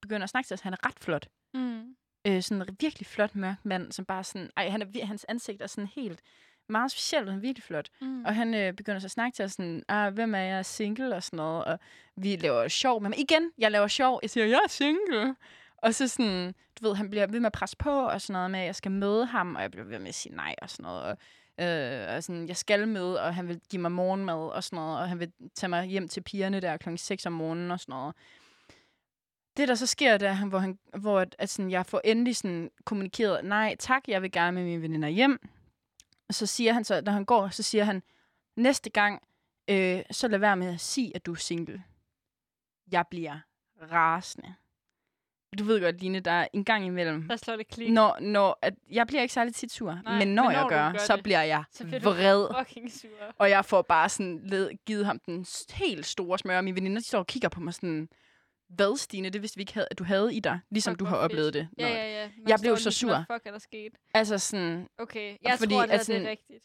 begynder at snakke til os. Han er ret flot. Mm. Øh, sådan en virkelig flot mørk mand, som bare sådan... Ej, han er, hans ansigt er sådan helt meget specielt, og han er virkelig flot. Mm. Og han øh, begynder så at snakke til os sådan, ah, hvem er jeg, single og sådan noget. Og vi laver sjov med ham. Igen, jeg laver sjov. Jeg siger, jeg er single. Og så sådan, du ved, han bliver ved med at presse på og sådan noget med, at jeg skal møde ham, og jeg bliver ved med at sige nej og sådan noget. Og, øh, og sådan, jeg skal med, og han vil give mig morgenmad og sådan noget, og han vil tage mig hjem til pigerne der klokken 6 om morgenen og sådan noget. Det, der så sker, det er, hvor, han, hvor at, at sådan, jeg får endelig sådan kommunikeret, nej tak, jeg vil gerne med mine veninder hjem. Og så siger han så, når han går, så siger han, næste gang, øh, så lad være med at sige, at du er single. Jeg bliver rasende. Du ved godt, Line, der er en gang imellem, Der slår det klik. når, når at, jeg bliver ikke særlig tit sur, Nej, men når men jeg når du gør, gør så det, bliver jeg så bliver vred. Fucking sur. Og jeg får bare sådan led, givet ham den helt store smør. Og mine veninder, de står og kigger på mig sådan, hvad, Stine, det vidste vi ikke, havde, at du havde i dig, ligesom Fuck, du har fedt. oplevet det. Ja, ja, ja. Man Jeg blev så sur. Fuck er der sket? Altså sådan, Okay, jeg Fordi tror, at det, her, det er rigtigt.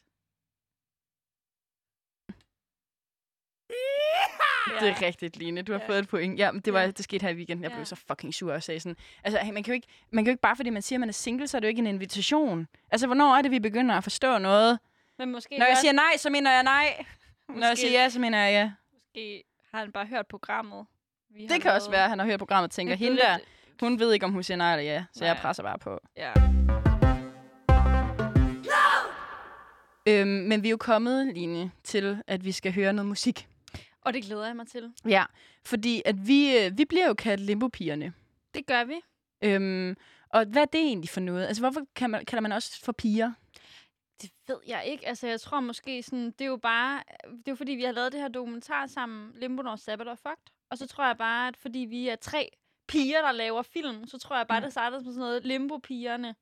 Det er rigtigt, Line. Du har Ja. ja. fået et point. Ja, men det, var, Ja. det skete her i weekenden. Jeg Ja. blev så fucking sur og sagde sådan... Altså, hey, man kan, jo ikke, man kan jo ikke bare, fordi man siger, at man er single, så er det jo ikke en invitation. Altså, hvornår er det, vi begynder at forstå noget? Men måske, Når jeg også- siger nej, så mener jeg nej. Når jeg Måske- siger ja, så mener jeg ja. måske har han bare hørt programmet. Vi har Det kan også lavet. være, at han har hørt programmet og tænker, er hende der, hun ved ikke, om hun siger nej eller ja. Så jeg Nej. presser bare på. Ja. Øhm, men vi er jo kommet, Line, til, at vi skal høre noget musik. Og det glæder jeg mig til. Ja, fordi at vi, øh, vi bliver jo kaldt limbopigerne. Det gør vi. Øhm, og hvad er det egentlig for noget? Altså, hvorfor kan man, kalder man også for piger? Det ved jeg ikke. Altså, jeg tror måske sådan, det er jo bare, det er jo fordi, vi har lavet det her dokumentar sammen, Limbo, når Sabbat og Fucked. Og så tror jeg bare, at fordi vi er tre piger, der laver film, så tror jeg bare, Ja. det startede som sådan noget Limbo-pigerne.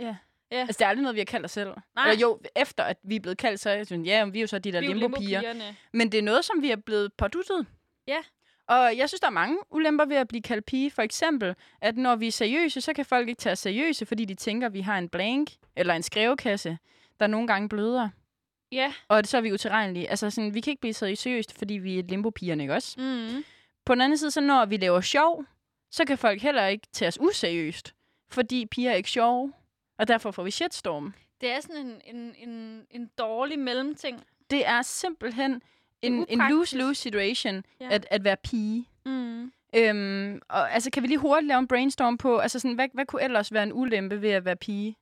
Altså, det er aldrig noget, vi har kaldt os selv. Nej. Eller jo, efter at vi er blevet kaldt, så er jeg sådan, ja, vi er jo så de der er limbo-piger. Limbo-pigerne. Men det er noget, som vi er blevet påduttet. Ja. Og jeg synes, der er mange ulemper ved at blive kaldt pige. For eksempel, at når vi er seriøse, så kan folk ikke tage os seriøse, fordi de tænker, at vi har en blank eller en skrevekasse, der nogle gange bløder. Ja. Og så er vi utilregnelige. Altså, sådan, vi kan ikke blive seriøst, fordi vi er limbo-pigerne, ikke også? Mm. På den anden side, så når vi laver sjov, så kan folk heller ikke tage os useriøst, fordi piger er ikke sjove. Og derfor får vi shitstorm. Det er sådan en, en, en, en dårlig mellemting. Det er simpelthen en, en lose-lose situation Ja. at, at være pige. Mm. Øhm, og altså, kan vi lige hurtigt lave en brainstorm på, altså sådan, hvad, hvad kunne ellers være en ulempe ved at være pige?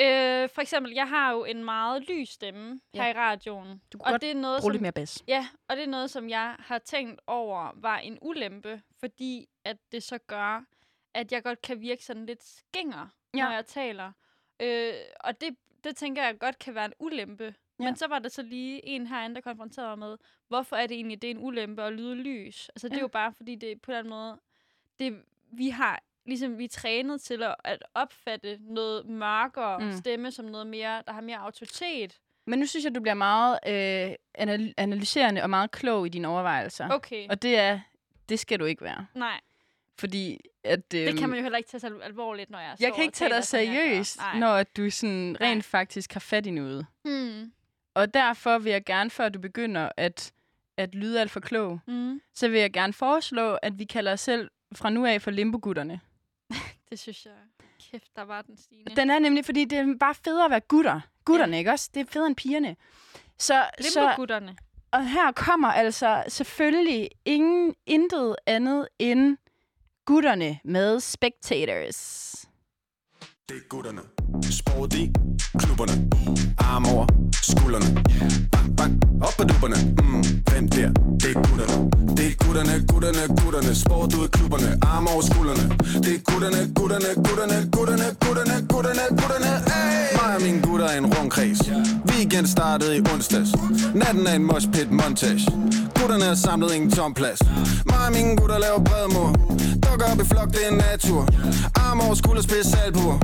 Øh, for eksempel, jeg har jo en meget lys stemme Ja. her i radioen. Du kunne Og godt det er noget, Brug som, lidt mere bas. Ja, og det er noget, som jeg har tænkt over var en ulempe, fordi at det så gør, at jeg godt kan virke sådan lidt skinger, Ja. når jeg taler. Øh, og det, det tænker jeg godt kan være en ulempe. Ja. Men så var der så lige en herinde, der konfronterede mig med, hvorfor er det egentlig, det er en ulempe at lyde lys? Altså, det Ja. er jo bare, fordi det på den måde, det, vi har ligesom vi er trænet til at, at opfatte noget mørkere Mm. mm. stemme som noget mere, der har mere autoritet. Men nu synes jeg, du bliver meget øh, anal- analyserende og meget klog i dine overvejelser. Okay, Og det er, det skal du ikke være. nej. Fordi at... Øhm, Det kan man jo heller ikke tage så al- alvorligt, når jeg Jeg kan ikke tage dig seriøst, Nej. når du sådan Nej. rent faktisk har fat i noget. Mm. Og derfor vil jeg gerne, før du begynder at, at lyde alt for klog, Mm. så vil jeg gerne foreslå, at vi kalder os selv fra nu af for limbogutterne. Det synes jeg. Kæft, der var den stigende. Den er nemlig, fordi det er bare federe at være gutter. Gutterne, ja. ikke også? Det er federe end pigerne. Så, så, Limbo-gutterne. og her kommer altså selvfølgelig ingen intet andet end gutterne med Spectators. Det er gutterne. Sport i klubberne. Arm over skuldrene. Bang, bang, op på dupperne. Mm, hvem der? Det er gutterne. Det er gutterne, gutterne, gutterne. Sport ud i klubberne. arme over skuldrene. Det er gutterne, gutterne, gutterne, gutterne, gutterne, gutterne, gutterne. Hey! Mig og mine gutter er en rundkreds. Weekend startede i onsdags. Natten er en moshpit montage. Gutterne er samlet ingen tom plads. Mig og mine gutter laver bredmor Dukker op i flok, det er natur. Arm over skulder, spids salbur.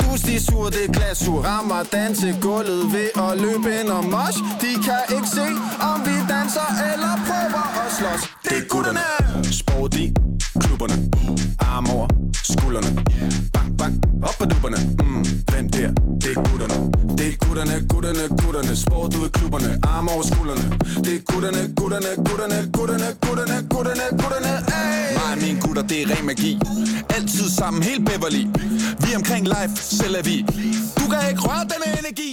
Du er sur, det er glasur. Rammer danse gulvet ved at løbe ind og mosh. De kan ikke se, om vi danser eller prøver at slås. Det er gutterne. Sport i klubberne. Arm over skuldrene. Bang, bang, op på dupperne. Mm, hvem der? Det er gutterne. Det er gutterne, gutterne, gutterne. Sport ud i klubberne. Arm over skuldrene. Det er gutterne, gutterne, gutterne, gutterne, gutterne, gutterne, gutterne. Hey! Mig og mine gutter, det er ren magi. Altid sammen, helt Beverly. Vi er omkring life, selv er vi. Du kan ikke røre denne energi.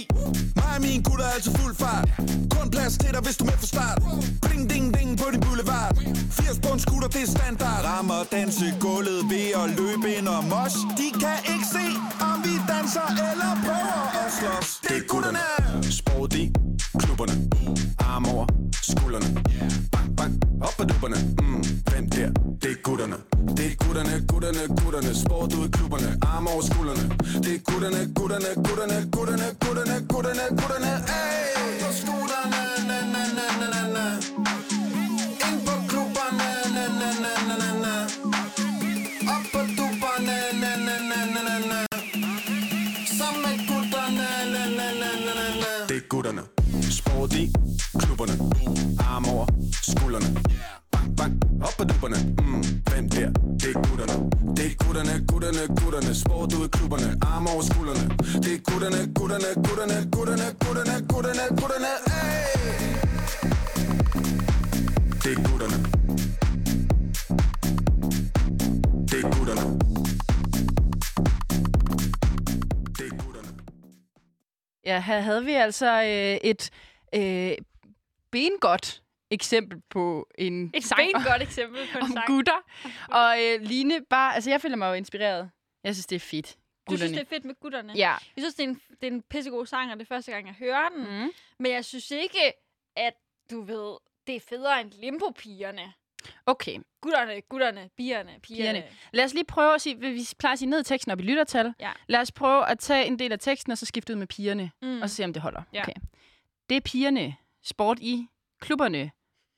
Mig og mine gutter er altid fuld fart. Kun plads til dig, hvis du er med fra start. Bling, ding, ding på din boulevard. 80 på en scooter, det er standard. Rammer danse gulvet ved at løbe ind og mosh. De kan ikke se, om vi danser eller prøver at slås. Det er gutterne. Sport i klubberne. Arm over skuldrene. Bang, bang, op på dupperne. Mm, her. Det er gutterne. Det er gutterne, gutterne, gutterne. Sport ud i klubberne. arme over skuldrene. Det er gutterne, gutterne, gutterne, gutterne, gutterne, gutterne, gutterne. Hey! Op på scooterne, na, na, na, na, na, na. Ind på klubberne, na, na, na, na, na, na. Op på dupperne, na, na, na, na, na, na. Sammen med gutterne, na, na, na, na, na, na. Det er gutterne. Sport i klubberne. Arm over skuldrene. yeah bang, op på dupperne. Mm, hvem der? Det er gutterne. Det er gutterne, gutterne, gutterne. Sport ud i klubberne. arme over skuldrene. Det er gutterne, gutterne, gutterne, gutterne, gutterne, gutterne, gutterne. Hey! Det er gutterne. Det er gutterne. Det er gutterne. Ja, her havde vi altså øh, et øh, bengodt eksempel på en Et sang godt eksempel på en om sang. gutter. Og øh, Line, bare, altså jeg føler mig jo inspireret. Jeg synes, det er fedt. Du synes, det er fedt med gutterne? Ja. Jeg synes, det er en, det er en pissegod sang, og det er første gang, jeg hører den. Mm. Men jeg synes ikke, at du ved, det er federe end limbo-pigerne. Okay, Gutterne, gutterne, pigerne, pigerne. Pigerne. lad os lige prøve at sige, vi plejer at sige ned teksten op i lyttertal. Ja. Lad os prøve at tage en del af teksten, og så skifte ud med pigerne, mm. og så se, om det holder. Ja. Okay. Det er pigerne. Sport i klubberne.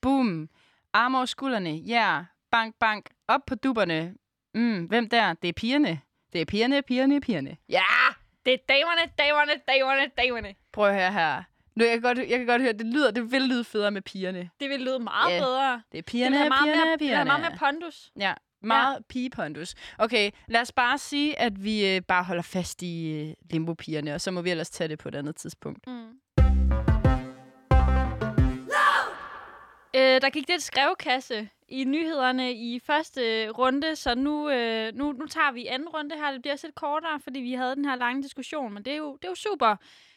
Boom. Arme over skuldrene. Ja. Yeah. Bank, bank. Op på dupperne. Mm, hvem der? Det er pigerne. Det er pigerne, pigerne, pigerne. Ja! Det er damerne, damerne, damerne, damerne. Prøv at høre her. Nu, jeg, kan godt, jeg kan godt høre, det lyder, det vil lyde federe med pigerne. Det vil lyde meget Ja. bedre. Det er Det pigerne, have meget, pigerne, mere, det vil have pigerne. meget mere pondus. Ja, meget ja. pigepondus. Okay, lad os bare sige, at vi øh, bare holder fast i øh, limbo-pigerne, og så må vi ellers tage det på et andet tidspunkt. Mm. Øh, der gik lidt skrevkasse i nyhederne i første runde, så nu, øh, nu, nu tager vi anden runde her. Det bliver også lidt kortere, fordi vi havde den her lange diskussion, men det er jo, det er jo super.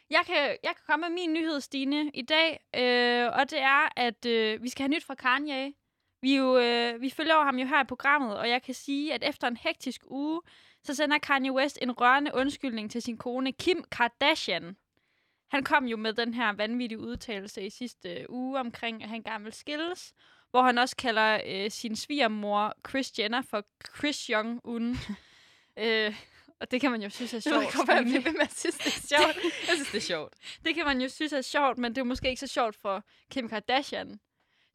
Jeg kan, jeg kan komme med min nyhed, Stine, i dag, øh, og det er, at øh, vi skal have nyt fra Kanye. Vi, jo, øh, vi følger ham jo her i programmet, og jeg kan sige, at efter en hektisk uge, så sender Kanye West en rørende undskyldning til sin kone Kim Kardashian. Han kom jo med den her vanvittige udtalelse i sidste øh, uge omkring, at han gerne vil skilles, hvor han også kalder øh, sin svigermor Chris Jenner for Chris Jong-un. øh, og det kan man jo synes er sjovt. Stine. ved med at synes, det er sjovt. Jeg synes, det er sjovt. Det kan man jo synes er sjovt, men det er måske ikke så sjovt for Kim Kardashian.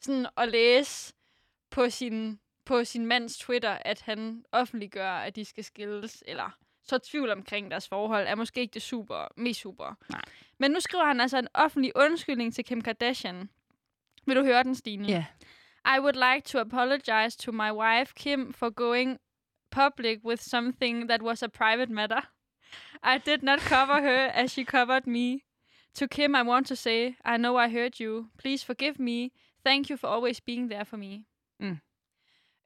Sådan at læse på sin, på sin mands Twitter, at han offentliggør, at de skal skilles, eller så tvivl omkring deres forhold, er måske ikke det super, mest super. Nej. Men nu skriver han altså en offentlig undskyldning til Kim Kardashian. Vil du høre den, Stine? Ja. I would like to apologize to my wife, Kim, for going public with something that was a private matter. I did not cover her as she covered me. To Kim, I want to say, I know I hurt you. Please forgive me. Thank you for always being there for me. Mm.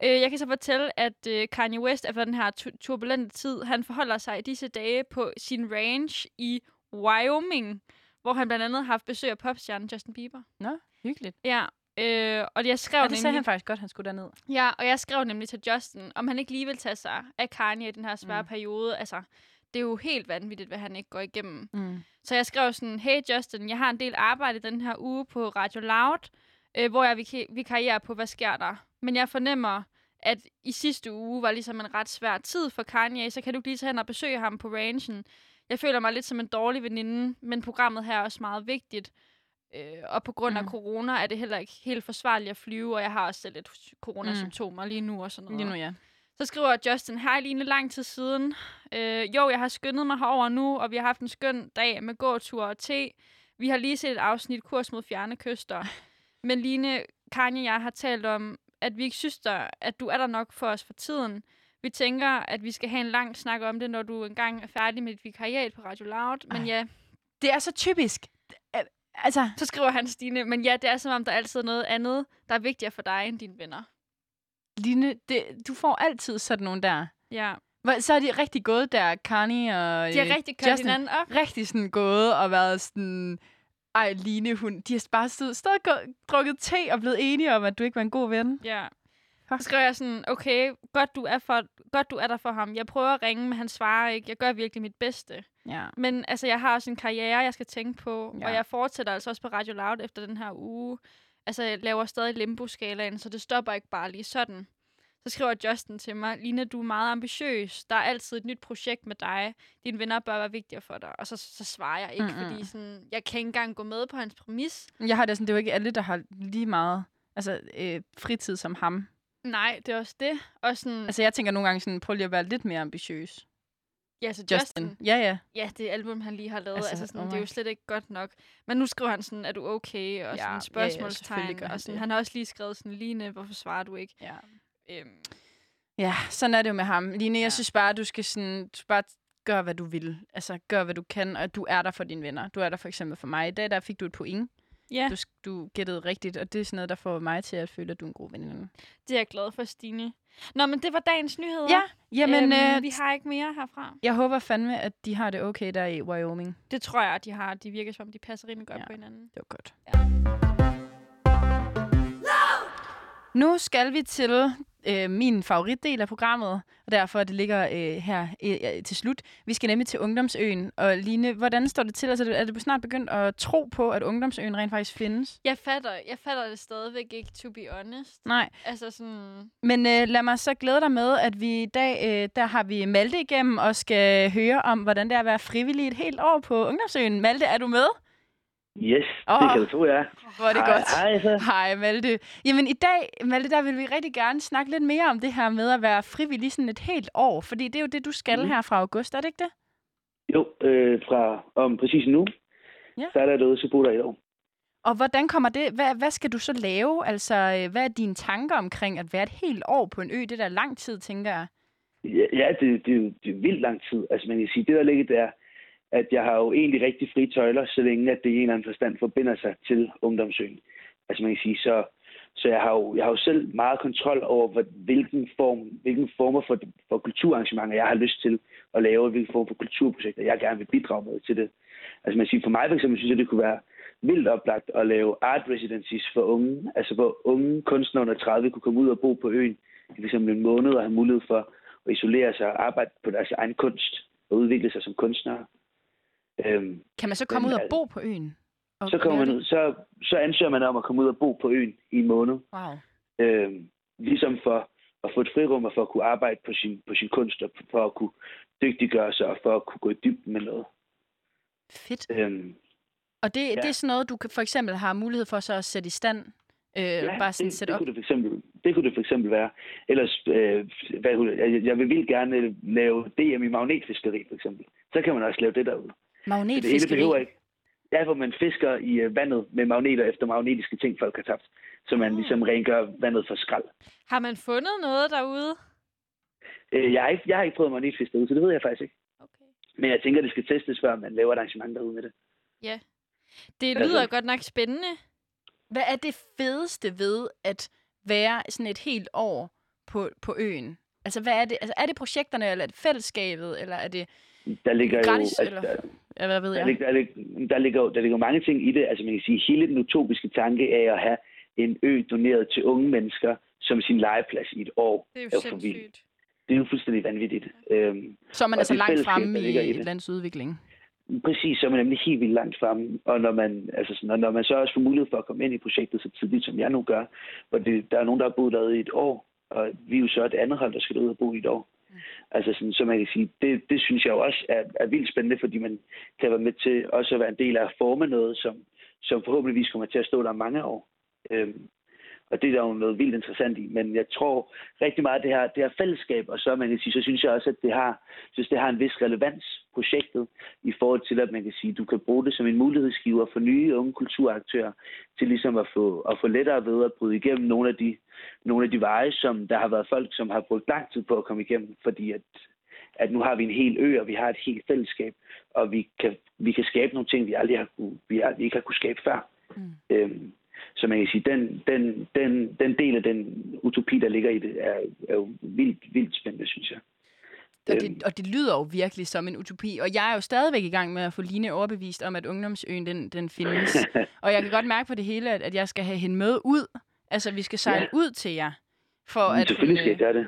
Øh, jeg kan så fortælle, at øh, Kanye West efter den her tu- turbulente tid, han forholder sig i disse dage på sin range i Wyoming, hvor han blandt andet har haft besøg af popstjernen Justin Bieber. Nå, hyggeligt. Ja, øh, og jeg skrev Ja, det sagde nemlig... han faktisk godt, han skulle derned. Ja, og jeg skrev nemlig til Justin, om han ikke lige vil tage sig af Kanye i den her svære Mm. periode. Altså, det er jo helt vanvittigt, hvad han ikke går igennem. Mm. Så jeg skrev sådan, hey Justin, jeg har en del arbejde den her uge på Radio Loud, øh, hvor jeg vik- vikarierer på, hvad sker der? Men jeg fornemmer, at i sidste uge var ligesom en ret svær tid for Kanye, så kan du lige tage hen og besøge ham på rangen. Jeg føler mig lidt som en dårlig veninde, men programmet her er også meget vigtigt. Øh, og på grund af Mm. corona er det heller ikke helt forsvarligt at flyve, og jeg har også selv lidt coronasymptomer lige nu og sådan noget. Lige nu, ja. Så skriver Justin, hej Line, lang tid siden. Øh, jo, jeg har skyndet mig herover nu, og vi har haft en skøn dag med gåtur og te. Vi har lige set et afsnit kurs mod fjerne kyster. Men Line, Kanye og jeg har talt om, at vi ikke synes, der, at du er der nok for os for tiden. Vi tænker, at vi skal have en lang snak om det, når du engang er færdig med dit vikariat på Radio Loud. Men Ej. ja, Det er så typisk. Altså, så skriver han Stine, men ja, det er som om, der er altid noget andet, der er vigtigere for dig end dine venner. Line, det, du får altid sådan nogle der. Ja, Så er de rigtig gået der, Kanye og de har øh, rigtig kørt Justin. hinanden op. rigtig sådan gået og været sådan... Ej, Line, hun, de har bare stået, stået og gå- drukket te og blevet enige om, at du ikke var en god ven. Ja. Så skrev jeg sådan, okay, godt du, er for, godt du er der for ham. Jeg prøver at ringe, men han svarer ikke. Jeg gør virkelig mit bedste. Ja. Men altså, jeg har også en karriere, jeg skal tænke på. Ja. Og jeg fortsætter altså også på Radio Loud efter den her uge. Altså, jeg laver stadig limbo-skalaen, så det stopper ikke bare lige sådan. Så skriver Justin til mig, Line, du er meget ambitiøs. Der er altid et nyt projekt med dig. Dine venner bør være vigtigere for dig. Og så, så svarer jeg ikke, mm-hmm. fordi sådan, jeg kan ikke engang gå med på hans præmis. Jeg har det sådan, det er jo ikke alle, der har lige meget altså, øh, fritid som ham. Nej, det er også det. Og sådan, Altså, jeg tænker nogle gange sådan, prøv lige at være lidt mere ambitiøs. ja, så Justin. Justin Ja, ja. Ja, det album, han lige har lavet, Altså, altså, sådan, oh det er jo slet ikke godt nok. Men nu skriver han sådan, er du okay? Og Ja, sådan ja, ja, spørgsmålstegn. gør han og sådan, det. han har også lige skrevet sådan, Line, hvorfor svarer du ikke? ja. Øhm, Ja, sådan er det jo med ham. Line, jeg Ja. synes bare, du skal sådan, du bare gøre, hvad du vil. Altså, gør, hvad du kan, og du er der for dine venner. Du er der for eksempel for mig. I dag, der fik du et point. ja, Du, du gættede rigtigt, og det er sådan noget, der får mig til at føle, at du er en god veninde. det er jeg glad for, Stine. Nå, men det var dagens nyheder. Ja, jamen, øhm, øh, vi har ikke mere herfra. jeg håber fandme, at de har det okay der i Wyoming. Det tror jeg, at de har. De virker som om, de passer rimelig godt Ja. på hinanden. Det var godt. Ja. Nu skal vi til øh, min favoritdel af programmet, og derfor det ligger øh, her øh, til slut. Vi skal nemlig til Ungdomsøen. Og Line, hvordan står det til? Altså, er det snart begyndt at tro på, at Ungdomsøen rent faktisk findes? Jeg fatter, jeg fatter det stadigvæk ikke, to be honest. Nej, Altså sådan... men øh, lad mig så glæde dig med, at vi i dag, øh, der har vi Malte igennem og skal høre om, hvordan det er at være frivillig et helt år på Ungdomsøen. Malte, er du med? Yes, Åh. det kan du tro, ja. Hvor er det hej, godt. Hej, så. Hej Malte. Jamen i dag, Malte, der vil vi rigtig gerne snakke lidt mere om det her med at være frivillig sådan et helt år. Fordi det er jo det, du skal Mhm. her fra august, er det ikke det? Jo, øh, fra om præcis nu, Ja. så er der derude, så bor der et år. Og hvordan kommer det? Hvad, hvad skal du så lave? Altså, øh, hvad er dine tanker omkring at være et helt år på en ø? Det er da lang tid, tænker jeg. Ja, ja det, det, er jo- det er vildt lang tid. Altså man kan sige, det der ligger der, at jeg har jo egentlig rigtig frie tøjler, så længe at det i en eller anden forstand forbinder sig til ungdomsøen. Altså man kan sige, så, så jeg, har jo, jeg har jo selv meget kontrol over, hvad, hvilken, form, hvilken former for, for kulturarrangementer, jeg har lyst til at lave, hvilken form for kulturprojekter, jeg gerne vil bidrage med til det. Altså man kan sige, for mig for eksempel, synes jeg, det kunne være vildt oplagt at lave art residencies for unge, altså hvor unge kunstnere under 30 kunne komme ud og bo på øen i f.eks. en måned og have mulighed for at isolere sig og arbejde på deres egen kunst og udvikle sig som kunstnere. Øhm, Kan man så komme Men, ud og bo på øen? Og så, kommer man ud, så, så ansøger man om at komme ud og bo på øen i en måned. Wow. Øhm, ligesom for at få et frirum og for at kunne arbejde på sin, på sin kunst og for at kunne dygtiggøre sig og for at kunne gå i dybden med noget. Fedt. Øhm, Og det, ja. Det er sådan noget, du for eksempel har mulighed for så at sætte i stand? Øh, ja, bare sådan det, sætte det, op? kunne det, for eksempel, det kunne det for eksempel være. Ellers, øh, hvad, jeg, jeg vil vildt gerne lave DM i magnetfiskeri, for eksempel. Så kan man også lave det derude. Så det hele Magnetfiskeri? behøver ikke. Ja, hvor man fisker i øh, vandet med magneter efter magnetiske ting, folk har tabt. Så man Ah. ligesom rengør vandet for skrald. Har man fundet noget derude? Øh, jeg, har ikke, jeg har ikke prøvet magnetfisk derude, så det ved jeg faktisk ikke. Okay. Men jeg tænker, det skal testes, før man laver et arrangement derude med det. Ja. Det Altså- lyder godt nok spændende. Hvad er det fedeste ved at være sådan et helt år på, på øen? Altså, hvad er det? Altså, er det projekterne, eller er det fællesskabet, eller er det... Der ligger Gratis, jo, eller? der, Ja, hvad ved der, jeg? ligger, der, ligger, der, ligger, der ligger mange ting i det. Altså man kan sige, hele den utopiske tanke af at have en ø doneret til unge mennesker som sin legeplads i et år, Det er jo er sindssygt. Det er jo fuldstændig vanvittigt. Øhm, Så er man og altså langt fremme der i i et lands udvikling. Præcis, så er man nemlig helt vildt langt fremme. Og når man, altså sådan, og når man så også får mulighed for at komme ind i projektet så tidligt, som jeg nu gør, hvor det, der er nogen, der har boet derude i et år, og vi er jo så det andet hold, der skal ud og bo i et år. Altså sådan, så man kan sige, det, det synes jeg jo også er, er vildt spændende, fordi man kan være med til også at være en del af at forme noget, som, som forhåbentligvis kommer til at stå der mange år. Øhm, og det er der jo noget vildt interessant i. Men jeg tror rigtig meget, at det her, det her fællesskab, og så, man kan sige, så synes jeg også, at det har, synes, det har en vis relevans, projektet, i forhold til, at man kan sige, at du kan bruge det som en mulighedsgiver for nye unge kulturaktører, til ligesom at få, at få lettere ved at bryde igennem nogle af de, nogle af de veje, som der har været folk, som har brugt lang tid på at komme igennem, fordi at, at nu har vi en hel ø, og vi har et helt fællesskab, og vi kan, vi kan skabe nogle ting, vi aldrig har kunne, vi, aldrig, ikke har kunne skabe før. Mm. Øhm, så man kan sige, den, den, den, den del af den utopi, der ligger i det, er, er jo vildt, vildt spændende, synes jeg. Og Øhm. det, og det lyder jo virkelig som en utopi. Og jeg er jo stadigvæk i gang med at få Line overbevist om, at ungdomsøen den, den findes. og jeg kan godt mærke på det hele, at, at jeg skal have hende med ud. Altså, vi skal sejle Ja. ud til jer. For Men at Selvfølgelig skal jeg gøre det.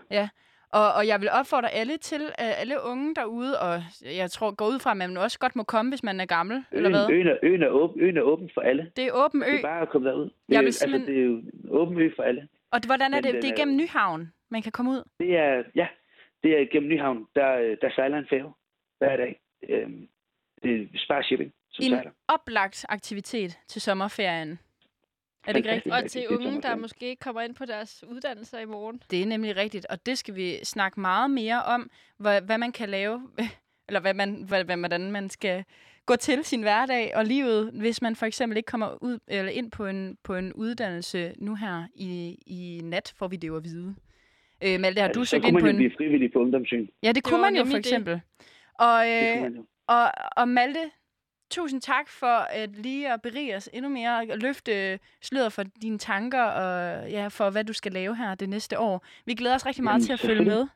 Og, og jeg vil opfordre alle til, alle unge derude, og jeg tror, går ud fra, at man også godt må komme, hvis man er gammel, eller hvad? Øen, øen, er, øen, er åben, øen er åben for alle. Det er åben ø. Det er bare at komme derud. Det, Jeg vil altså, simpelthen- det er jo en åben ø for alle. Og hvordan er Men det? Det er er- gennem Nyhavn, man kan komme ud. Det er, ja, det er gennem Nyhavn, der, øh, der sejler en færge hver dag. Øhm, det er Spar Shipping, som En sejler. oplagt aktivitet til sommerferien. Er det ikke rigtigt? Og til det unge, der måske ikke kommer ind på deres uddannelser i morgen. Det er nemlig rigtigt, og det skal vi snakke meget mere om, hvad, hvad man kan lave, eller hvad man, hvad, hvordan man skal gå til sin hverdag og livet, hvis man for eksempel ikke kommer ud eller ind på en, på en uddannelse nu her i, i nat, får vi det jo at vide. Øh, Malte, har Altså, du så søgt kunne ind man på en... blive frivillig på ungdomssyn. Ja, det Det kunne man jo for det. eksempel. Og, Det kunne øh, man jo. og, og Malte, tusind tak for at lige at berige os endnu mere og løfte sløret for dine tanker og ja, for hvad du skal lave her det næste år. Vi glæder os rigtig meget Jamen, til at følge med.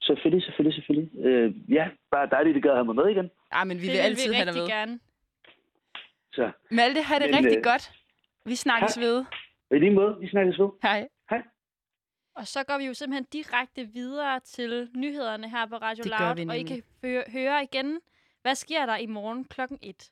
Selvfølgelig, selvfølgelig, selvfølgelig. Øh, ja, bare dejligt, det gad at have mig med igen. Ja, men vi det vil altid vi have dig med. gerne. Så Malte, have det Men, rigtig øh, godt. Vi snakkes tak. ved. i lige måde, vi snakkes ved. Hej. Og så går vi jo simpelthen direkte videre til nyhederne her på Radio Det gør Loud, vi og I kan høre, høre igen, hvad sker der i morgen klokken 1.